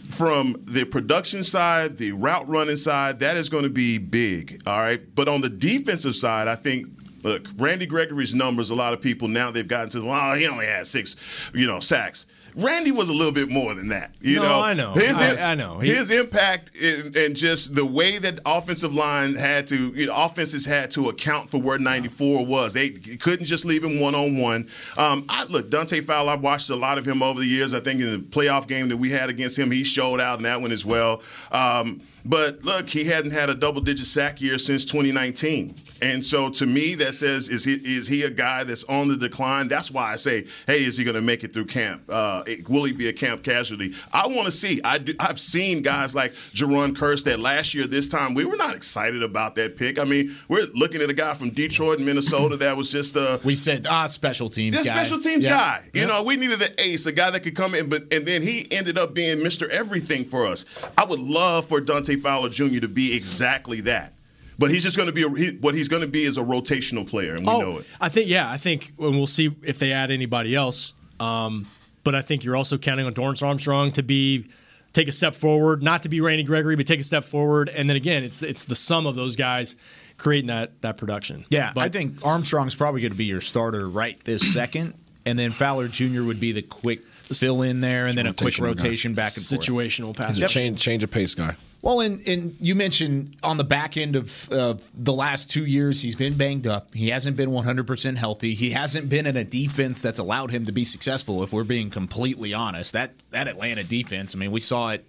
from the production side, the route running side, that is going to be big. All right, but on the defensive side, I think. Look, Randy Gregory's numbers. A lot of people now they've gotten to. Well, he only had six, you know, sacks. Randy was a little bit more than that. You No, know, I know. His, I- I know. He- his impact and, and just the way that offensive line had to, you know, offenses had to account for where 94 was. They couldn't just leave him one on one. Um, I look, Dante Fowler. I've watched a lot of him over the years. I think in the playoff game that we had against him, he showed out in that one as well. Um, but look, he hadn't had a double-digit sack year since 2019. And so to me, that says is he is he a guy that's on the decline? That's why I say, hey, is he going to make it through camp? Uh, will he be a camp casualty? I want to see. I do, I've seen guys like Jayron Kearse that last year this time we were not excited about that pick. I mean, we're looking at a guy from Detroit and Minnesota that was just a We said ah special teams this guy. special teams Yeah. guy. You Yeah. know, we needed an ace, a guy that could come in, but and then he ended up being Mr. Everything for us. I would love for Dante Fowler Jr. to be exactly that. But he's just going to be a, he, what he's going to be is a rotational player, and we know it. I think yeah, I think and we'll see if they add anybody else. Um, but I think you're also counting on Dorance Armstrong to be take a step forward, not to be Randy Gregory, but take a step forward. And then again, it's it's the sum of those guys creating that that production. Yeah, but, I think Armstrong's probably going to be your starter right this second, and then Fowler Jr. would be the quick fill in there, and then a quick Rotational guy. rotation back and forth. Situational pass. He's a change change of pace guy. Well, and, and you mentioned on the back end of uh, the last two years, he's been banged up. He hasn't been 100% healthy. He hasn't been in a defense that's allowed him to be successful, if we're being completely honest. That, that Atlanta defense, I mean, we saw it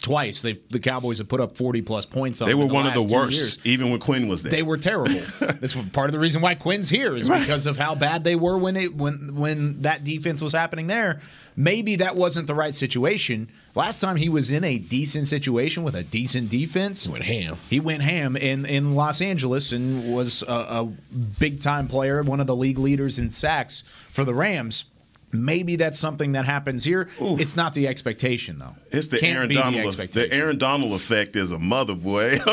twice. They, the Cowboys have put up 40 plus points on They them were in the one of the worst, years. even when Quinn was there. They were terrible. That's what- part of the reason why Quinn's here is because of how bad they were when it when when that defense was happening there. Maybe that wasn't the right situation. Last time he was in a decent situation with a decent defense, he went ham. He went ham in in Los Angeles and was a, a big time player, one of the league leaders in sacks for the Rams. Maybe that's something that happens here. It's not the expectation though. It's the Can't Aaron be the Donald. the Aaron Donald effect is a mother boy.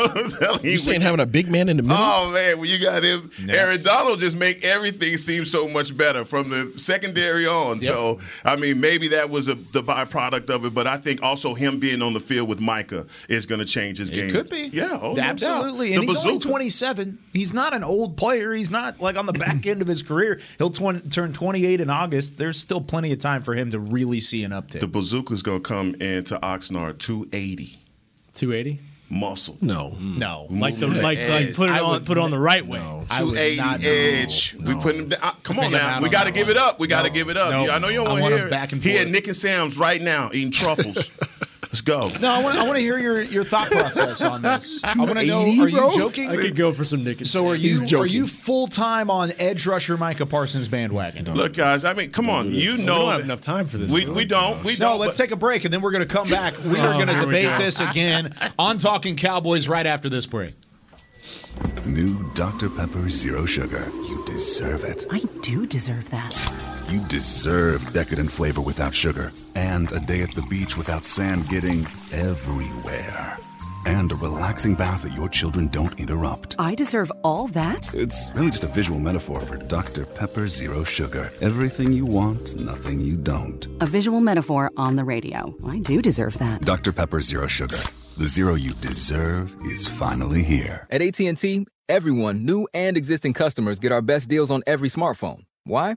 You saying having a big man in the middle? Oh man, when you got him, Aaron Donald just make everything seem so much better from the secondary on. So I mean, maybe that was a, the byproduct of it, but I think also him being on the field with Micah is going to change his game. It could be. Yeah, oh, no doubt. absolutely. The And he's only 27. He's not an old player. He's not like on the back end of his career. He'll twen- turn 28 in August. There's still plenty of time for him to really see an uptick. The bazooka's going to come into Oxnard 280 280. muscle. No, no, Like the Moving like, like put it I on would put it on the right way. I would 280 not- edge. We put him down. uh, Come on think now. out We on got to that give one. it up. We got to give it up. No. I know you don't I want want to him hear back and He forth. at Nick and Sam's right now eating truffles. Let's go. No, I want, I want to hear your, your thought process on this. I want to know: 280, Are you bro? joking? I could go for some Nick. so are you are you full time on edge rusher Micah Parsons bandwagon? Look, guys. I mean, come on. You We don't have enough time for this. We, though. we don't. We No, don't. let's take a break and then we're going to come back. We are Oh, going to debate go. this again on Talking Cowboys right after this break. New Dr. Pepper Zero Sugar. You deserve it. I do deserve that. You deserve decadent flavor without sugar, and a day at the beach without sand getting everywhere, and a relaxing bath that your children don't interrupt. I deserve all that? It's really just a visual metaphor for Dr. Pepper Zero Sugar. Everything you want, nothing you don't. A visual metaphor on the radio. I do deserve that. Dr. Pepper Zero Sugar. The zero you deserve is finally here. At AT&T, everyone, new and existing customers, get our best deals on every smartphone. Why?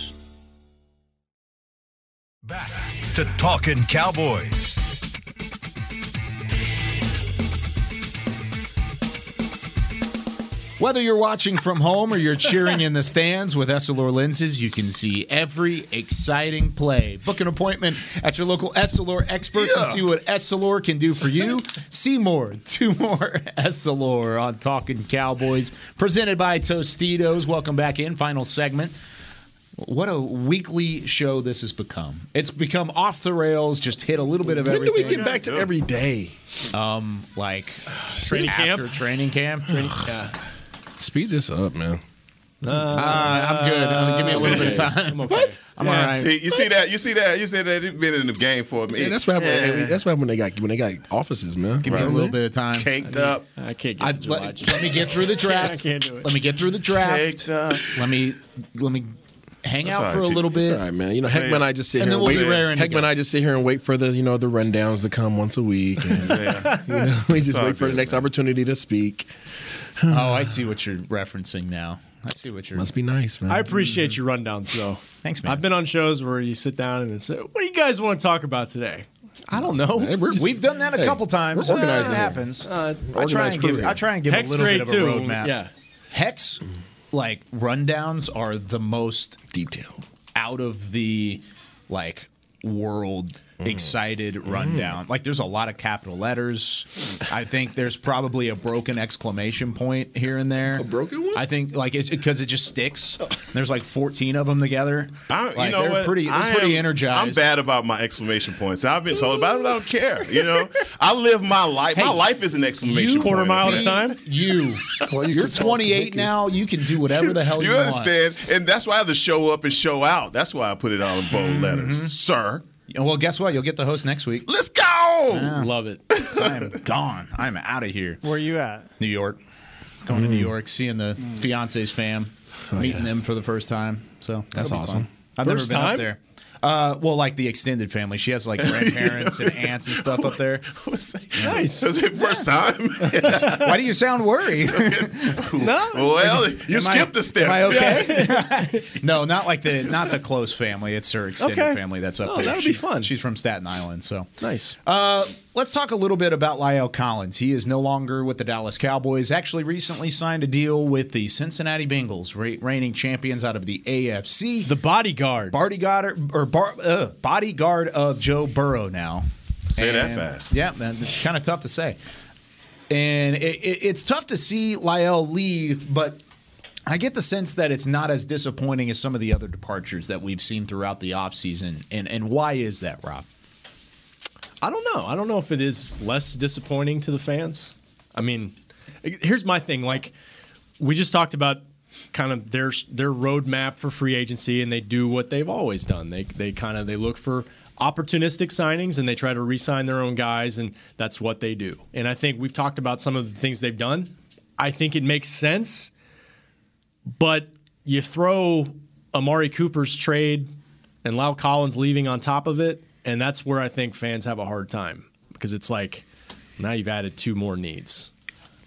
Back to Talking Cowboys. Whether you're watching from home or you're cheering in the stands with Essilor lenses, you can see every exciting play. Book an appointment at your local Essilor experts and see what Essilor can do for you. see more, two more Essilor on Talking Cowboys, presented by Tostitos. Welcome back in, final segment. What a weekly show this has become. It's become off the rails, just hit a little bit of everything. When do we get back to every day? Um, like Training after camp? training camp. Yeah. Speed this up, man. Uh, I'm good. Uh, give me a little bit of time. What? I'm all right. See, you see that? You see that? You see that it's been in the game for me. Yeah, that's what happened. Yeah. That's what happened when they got when they got offices, man. Give me a little bit of time. Caked up. I can't get I, let, let me get through the draft. I can't do it. Let me get through the draft. Caked up. Let me let me hang That's out for right. a little bit. all right, man. You know, Heckman, it. I just sit And here then and we'll wait. be raring to Heckman, go. I just sit here and wait for the you know the rundowns to come once a week. And, you know, we just wait for the good, next opportunity to speak. oh, I see what you're referencing now. I see what you're. Must be nice, man. I appreciate your rundowns, though. Thanks, man. I've been on shows where you sit down and say, "What do you guys want to talk about today?" I don't know. Hey, we're just- We've done that a hey, couple times. we're organized it happens. Uh, I try organized and crew give. I try and give Hex a little bit of too. a roadmap. Yeah. Hex, like rundowns, are the most Detailed. out of the like world excited rundown. Like there's a lot of capital letters. I think there's probably a broken exclamation point here and there. A broken one? I think like it's because it just sticks. There's like 14 of them together. I, like, you know they're what? pretty they're I pretty am- energized. I'm bad about my exclamation points. I've been told about it, but I don't care. You know, I live my life. my life is an exclamation you- point. Quarter mile at a time. You, you're 28 now. You can do whatever the hell you, You want. understand? And that's why I have to show up and show out. That's why I put it all in bold Mm-hmm. letters, sir. Well, guess what? You'll get the host next week. Let's go. Love it. I am gone. I'm out of here. Where are you at? New York. Going to New hmm. York, seeing the hmm. fiance's fam, oh, meeting them for the first time. So That's awesome. fun. I've First never been time? up there. Uh, well, like the extended family. She has like grandparents and aunts and stuff up there. Nice. That's it first time. Why do you sound worried? No. well, you Am I- skipped the step. Am I okay? no, not like the not the close family. It's her extended Okay. family that's up Oh, there. that would be fun. She's from Staten Island, so Nice. Uh, let's talk a little bit about La'el Collins. He is no longer with the Dallas Cowboys. Actually, recently signed a deal with the Cincinnati Bengals, re- reigning champions out of the AFC. The bodyguard. bodyguard or bar, uh, bodyguard of Joe Burrow now. Say that fast. Yeah, man, it's kind of tough to say. And it, it, it's tough to see La'el leave, but I get the sense that it's not as disappointing as some of the other departures that we've seen throughout the offseason. And, and why is that, Rob? I don't know. I don't know if it is less disappointing to the fans. I mean, here's my thing. Like we just talked about, kind of their their roadmap for free agency, and they do what they've always done. They they kind of they look for opportunistic signings and they try to re-sign their own guys, and that's what they do. And I think we've talked about some of the things they've done. I think it makes sense, but you throw Amari Cooper's trade and La'el Collins leaving on top of it, and that's where I think fans have a hard time because it's like now you've added two more needs.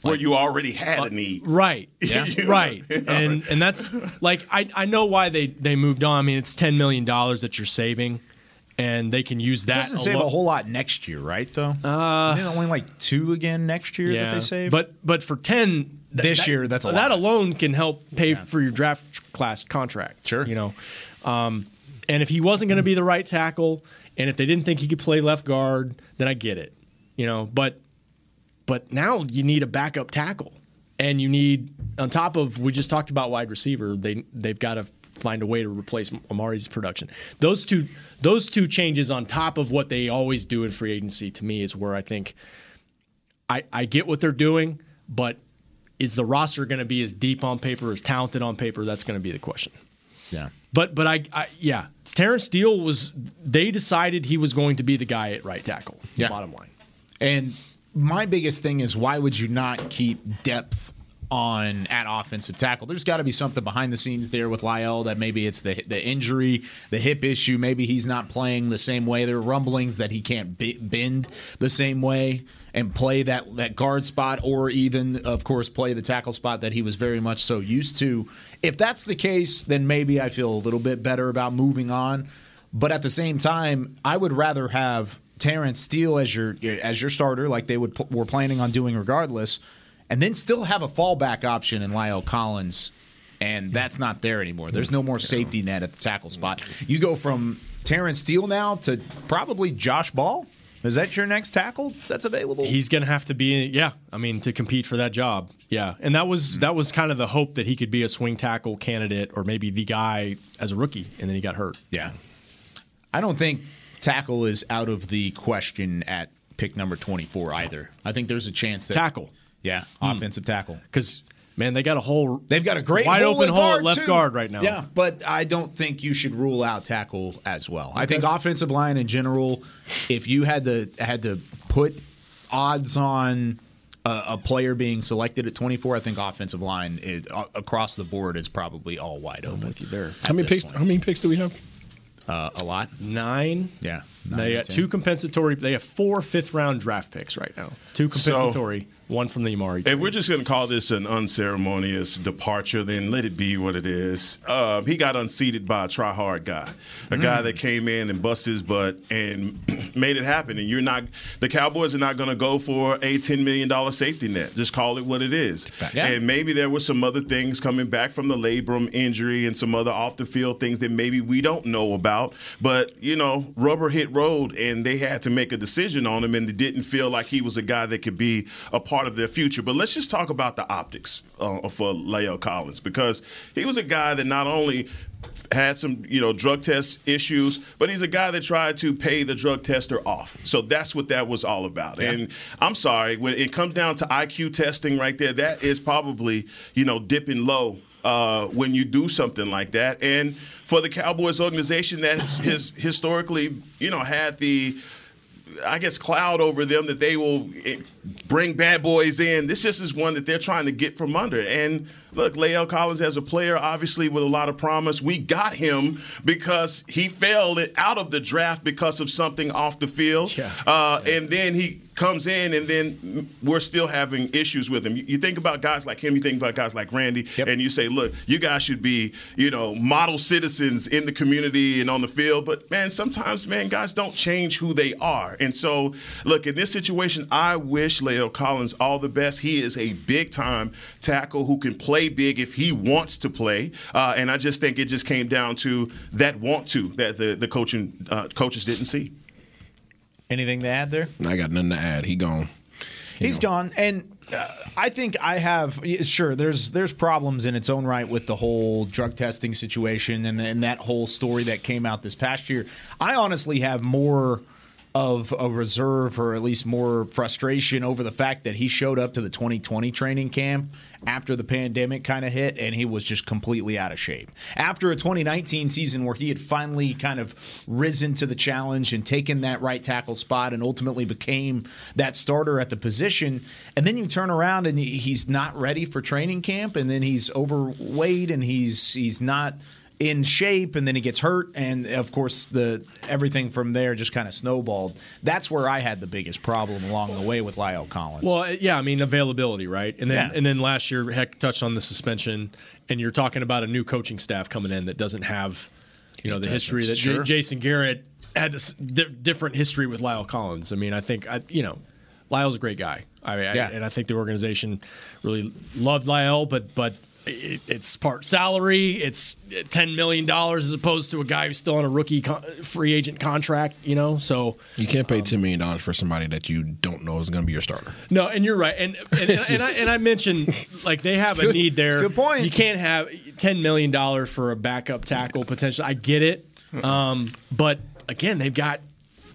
Where you already had a need. Right. Yeah. right. And and that's like I, I know why they, they moved on. I mean, it's ten million dollars that you're saving, and they can use that. doesn't save alo- a whole lot next year, right? Though uh, only like two again next year that they save. But but for ten th- This that- year, that's a that lot. alone can help pay for your draft class contract. Sure, you know. Um, and if he wasn't going to be the right tackle, and if they didn't think he could play left guard, then I get it. You know, but but now you need a backup tackle. and you need on top of we just talked about wide receiver. They they've got to find a way to replace Amari's production. Those two those two changes on top of what they always do in free agency to me is where I think I I get what they're doing, but is the roster going to be as deep on paper, as talented on paper? That's going to be the question. Yeah. But but I, I yeah, Terence Steele was. They decided he was going to be the guy at right tackle. Yeah. Bottom line. And my biggest thing is why would you not keep depth on at offensive tackle? There's got to be something behind the scenes there with La'el that maybe it's the the injury, the hip issue. Maybe he's not playing the same way. There are rumblings that he can't bend the same way and play that that guard spot, or even of course play the tackle spot that he was very much so used to. If that's the case, then maybe I feel a little bit better about moving on. But at the same time, I would rather have Terence Steele as your as your starter, like they would were planning on doing regardless, and then still have a fallback option in La'el Collins, and that's not there anymore. There's no more safety net at the tackle spot. You go from Terence Steele now to probably Josh Ball. Is that your next tackle that's available? He's going to have to be, yeah. I mean, to compete for that job, yeah. And that was that was kind of the hope that he could be a swing tackle candidate or maybe the guy as a rookie, and then he got hurt. Yeah. I don't think tackle is out of the question at pick number 24 either. I think there's a chance that tackle. Yeah, Hmm. offensive tackle. Because man, they got a whole they've got a great wide hole open hole left too. guard right now. Yeah, but I don't think you should rule out tackle as well. I think offensive line in general, if you had to had to put odds on a, a player being selected at 24, I think offensive line is, uh, across the board is probably all wide open. with you there. How many picks? How many picks do we have? Uh, a lot. Nine. Yeah. they nine, got two compensatory. They have four fifth round draft picks right now. Two So- compensatory. One from the Amari. If we're just going to call this an unceremonious departure, then let it be what it is. Um, he got unseated by a try-hard guy, a guy Mm. that came in and busted his butt and made it happen. And you're not, the Cowboys are not going to go for a $10 million safety net. Just call it what it is. Yeah. And maybe there were some other things coming back from the labrum injury and some other off-the-field things that maybe we don't know about. But, you know, rubber hit road, and they had to make a decision on him, and it didn't feel like he was a guy that could be a part of their future. But let's just talk about the optics uh, for La'el Collins because he was a guy that not only had some, you know, drug test issues, but he's a guy that tried to pay the drug tester off. So that's what that was all about. And I'm sorry, when it comes down to IQ testing right there, that is probably, you know, dipping low uh, when you do something like that. And for the Cowboys organization that has historically, you know, had the I guess cloud over them that they will eh, bring bad boys in. This just is one that they're trying to get from under. And look, La'el Collins as a player, obviously with a lot of promise. We got him because he fell out of the draft because of something off the field. Yeah. Uh, And then he comes in, and then we're still having issues with him. You, you think about guys like him, you think about guys like Randy, and you say, look, you guys should be, you know, model citizens in the community and on the field. But man, sometimes, man, guys don't change who they are. And so, look, in this situation, I wish La'el Collins all the best. He is a big time tackle who can play big if he wants to play. Uh, and I just think it just came down to that want to that the the coaching uh, coaches didn't see. Anything to add there? I got nothing to add. He gone. He's gone, and uh, I think I have. Sure, there's there's problems in its own right with the whole drug testing situation and, and that whole story that came out this past year. I honestly have more of a reserve, or at least more frustration over the fact that he showed up to the 2020 training camp after the pandemic kind of hit, and he was just completely out of shape. After a 2019 season where he had finally kind of risen to the challenge and taken that right tackle spot and ultimately became that starter at the position, and then you turn around and he's not ready for training camp, and then he's overweight and he's he's not in shape and then he gets hurt and of course the everything from there just kind of snowballed that's where i had the biggest problem along the way with La'el Collins Well, uh, yeah, I mean availability, right? And then Yeah. and then last year, Heck touched on the suspension, and you're talking about a new coaching staff coming in that doesn't have, you know, the history that J- Jason Garrett had this di- different history with La'el Collins. I mean, I think I, you know, La'el's a great guy. I, I Yeah. and I think the organization really loved Lyle, but but it, it's part salary. It's ten million dollars as opposed to a guy who's still on a rookie con- free agent contract. You know, so You can't pay ten million dollars for somebody that you don't know is going to be your starter. no, and you're right. And and, and, and I, and I mentioned like they have a good. need there. It's a good point. You can't have ten million dollars for a backup tackle potential. I get it, um, but again, they've got.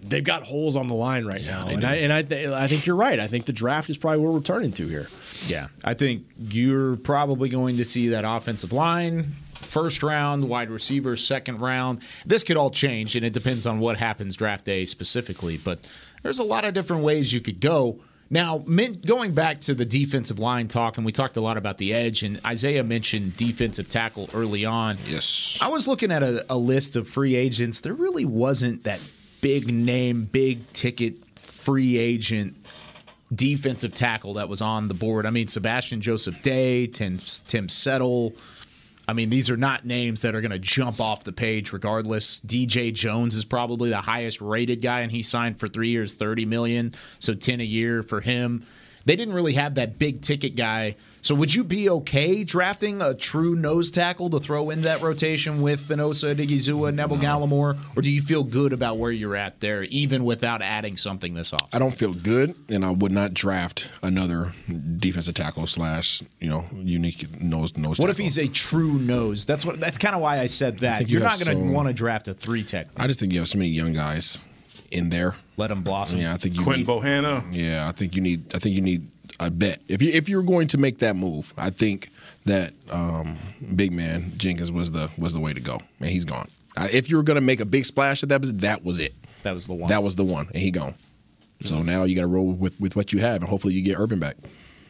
They've got holes on the line right now, and I and I, th- I think you're right. I think the draft is probably where we're turning to here. Yeah, I think you're probably going to see that offensive line first round, wide receiver second round. This could all change, and it depends on what happens draft day specifically. But there's a lot of different ways you could go. Now, going back to the defensive line talk, and we talked a lot about the edge, and Isaiah mentioned defensive tackle early on. Yes. I was looking at a, a list of free agents. There really wasn't that big name, big ticket free agent defensive tackle that was on the board. I mean, Sebastian Joseph Day, Tim, Tim Settle. I mean, these are not names that are going to jump off the page regardless. DJ Jones is probably the highest rated guy, and he signed for three years, 30 million, so 10 a year for him. They didn't really have that big ticket guy. So would you be okay drafting a true nose tackle to throw in that rotation with Venosa, Odighizuwa, Neville Gallimore? Or do you feel good about where you're at there, even without adding something this off? I don't feel good, and I would not draft another defensive tackle slash you know unique nose nose. What if he's a true nose? That's what. That's kind of why I said that. think you You're not going to so- want to draft a three tech. I just think you have so many young guys in there. Let them blossom. Yeah, I think you Quinton need, Bohanna. Yeah, I think you need. I think you need a bet. If you if you're going to make that move, I think that um, big man Jenkins was the was the way to go, and he's gone. Uh, if you were going to make a big splash at that, position, that was it. That was the one. That was the one, and he gone. So now you got to roll with with what you have, and hopefully you get Urban back.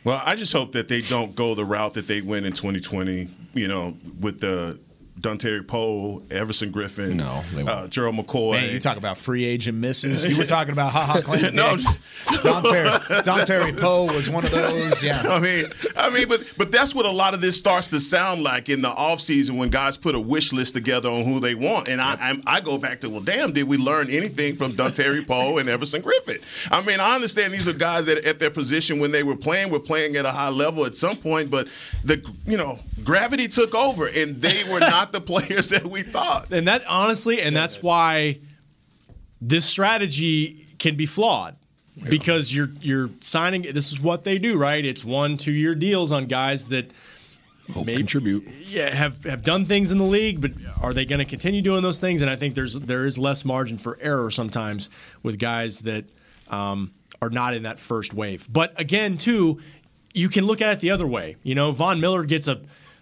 Well, I just hope that they don't go the route that they went in 2020. You know, with the Dontari Poe, Everson Griffen, no, uh, Gerald McCoy. Man, you talk about free agent misses. You were talking about Ha Ha Clinton. No, Dix. Dontari, Dontari Poe was one of those. Yeah. I mean, I mean, but but that's what a lot of this starts to sound like in the offseason when guys put a wish list together on who they want. And I I'm, I go back to well, damn, did we learn anything from Dontari Poe and Everson Griffen? I mean, I understand these are guys that at their position when they were playing were playing at a high level at some point, but the you know gravity took over and they were not the players that we thought. And that honestly, and that's why this strategy can be flawed because you're you're signing. This is what they do, right? It's one two year deals on guys that maybe contribute. Yeah, have have done things in the league, but are they going to continue doing those things? And I think there's there is less margin for error sometimes with guys that um, are not in that first wave. But again, too, you can look at it the other way. You know, Von Miller gets a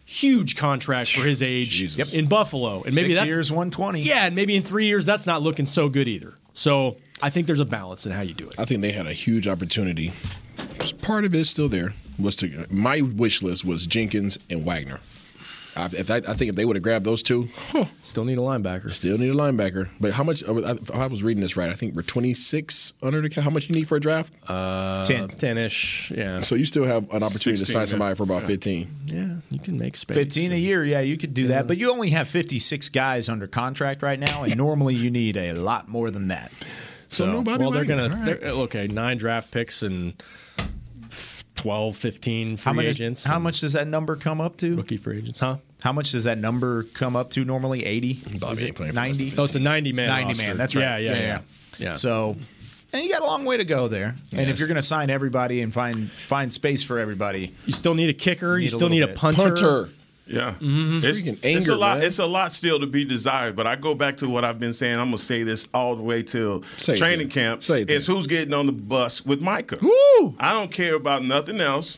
huge contract for his age in Buffalo, and maybe Six that's years, 120. Yeah, and maybe in three years that's not looking so good either. So I think there's a balance in how you do it. I think they had a huge opportunity. Part of it is still there. Was to my wish list was Jenkins and Wagner. I, if I, I think if they would have grabbed those two, still need a linebacker. Still need a linebacker. But how much? If I was reading this right, I think we're 26 under the cap. How much you need for a draft? Uh, 10. 10-ish, yeah. So you still have an opportunity to 16, sign yeah. somebody for about Yeah. 15. Yeah, you can make space. 15 a year, yeah, you could do that. But you only have 56 guys under contract right now, and normally you need a lot more than that. So, nobody well, they're gonna all right. they're, okay nine draft picks and 12, 15 free How, many, agents. how much does that number come up to? Rookie free agents, huh? How much does that number come up to normally? 80? Is it 90? Oh, it's a 90 man. 90 roster. man, that's right. Yeah, yeah, yeah. yeah. So, and you got a long way to go there. And if you're going to sign everybody and find find space for everybody, you still need a kicker. Need You a still need a little bit. punter. Yeah, Mhm. it's, Freaking it's a lot. man. It's a lot still to be desired. But I go back to what I've been saying. I'm gonna say this all the way till Say training then. camp. Say it's who's getting on the bus with Micah. Woo! I don't care about nothing else.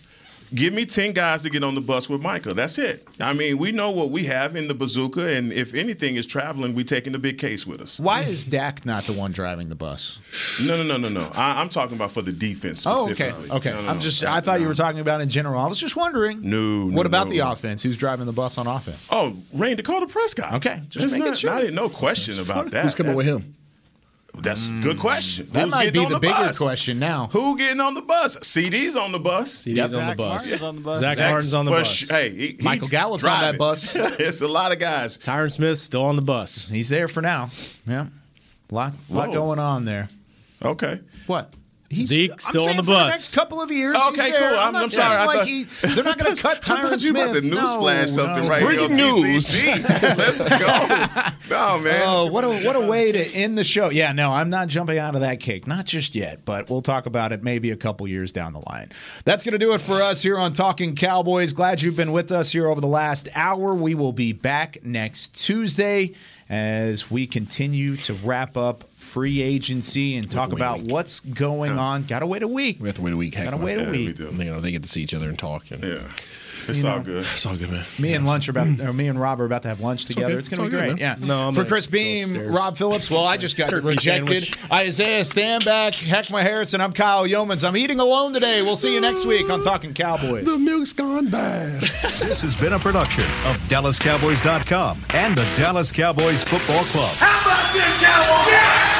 Give me ten guys to get on the bus with Micah. That's it. I mean, we know what we have in the bazooka, and if anything is traveling, we're taking the big case with us. why is Dak not the one driving the bus? No, no, no, no, no. I, I'm talking about for the defense. specifically. Oh, okay. Okay. No, no, I'm no. just I thought you were talking about in general. I was just wondering. No. What about the offense? Who's driving the bus on offense? Oh, Rayne Dakota Prescott. Okay, just making not, sure. not- no question about that. Who's coming with him? That's a good question. That Who's might be on the bigger bus? question now. Who getting on the bus? CeeDee's on the bus. CeeDee's on the bus. Martin's on the bus. Zack Zack's Martin's on the bus. sh- hey, he, he Michael Gallup's on that bus. it's a lot of guys. Tyron Smith still on the bus. He's there for now. Yeah. Lot lot Whoa. going on there. Okay. What? He's, Zeke I'm still saying on the for bus. The next couple of years. Okay, he's there. cool. I'm, I'm- I'm saying sorry. I Like thought- he, they're not going to cut I Tyron thought you about Smith. to news no, flash something no. right Breaking here on news. TCG. Let's go. No, man. Oh, what a what a way to end the show. Yeah, no, I'm not jumping out of that cake. Not just yet, but we'll talk about it maybe a couple years down the line. That's going to do it for us here on Talking Cowboys. Glad you've been with us here over the last hour. We will be back next Tuesday as we continue to wrap up free agency and talk about what's going on. Got to wait a week. We have to wait a week. Heck, Gotta man. wait a Yeah, week. we do. You know, they get to see each other and talk. And Yeah. It's You all know. good. It's all good, man. Me and lunch are about, mm-hmm. or me and Rob are about to have lunch together. okay. It's going It's to be all great. good, Yeah. No, I'm For Chris Beam, upstairs. Rob Phillips. Well, I just got Turkey rejected. sandwich. Isaiah Stanback, Heckma Harrison. I'm Kyle Youmans. I'm eating alone today. We'll see you next week on Talking Cowboys. The milk's gone bad. This has been a production of DallasCowboys.com and the Dallas Cowboys Football Club. How about this, Cowboys? Yeah!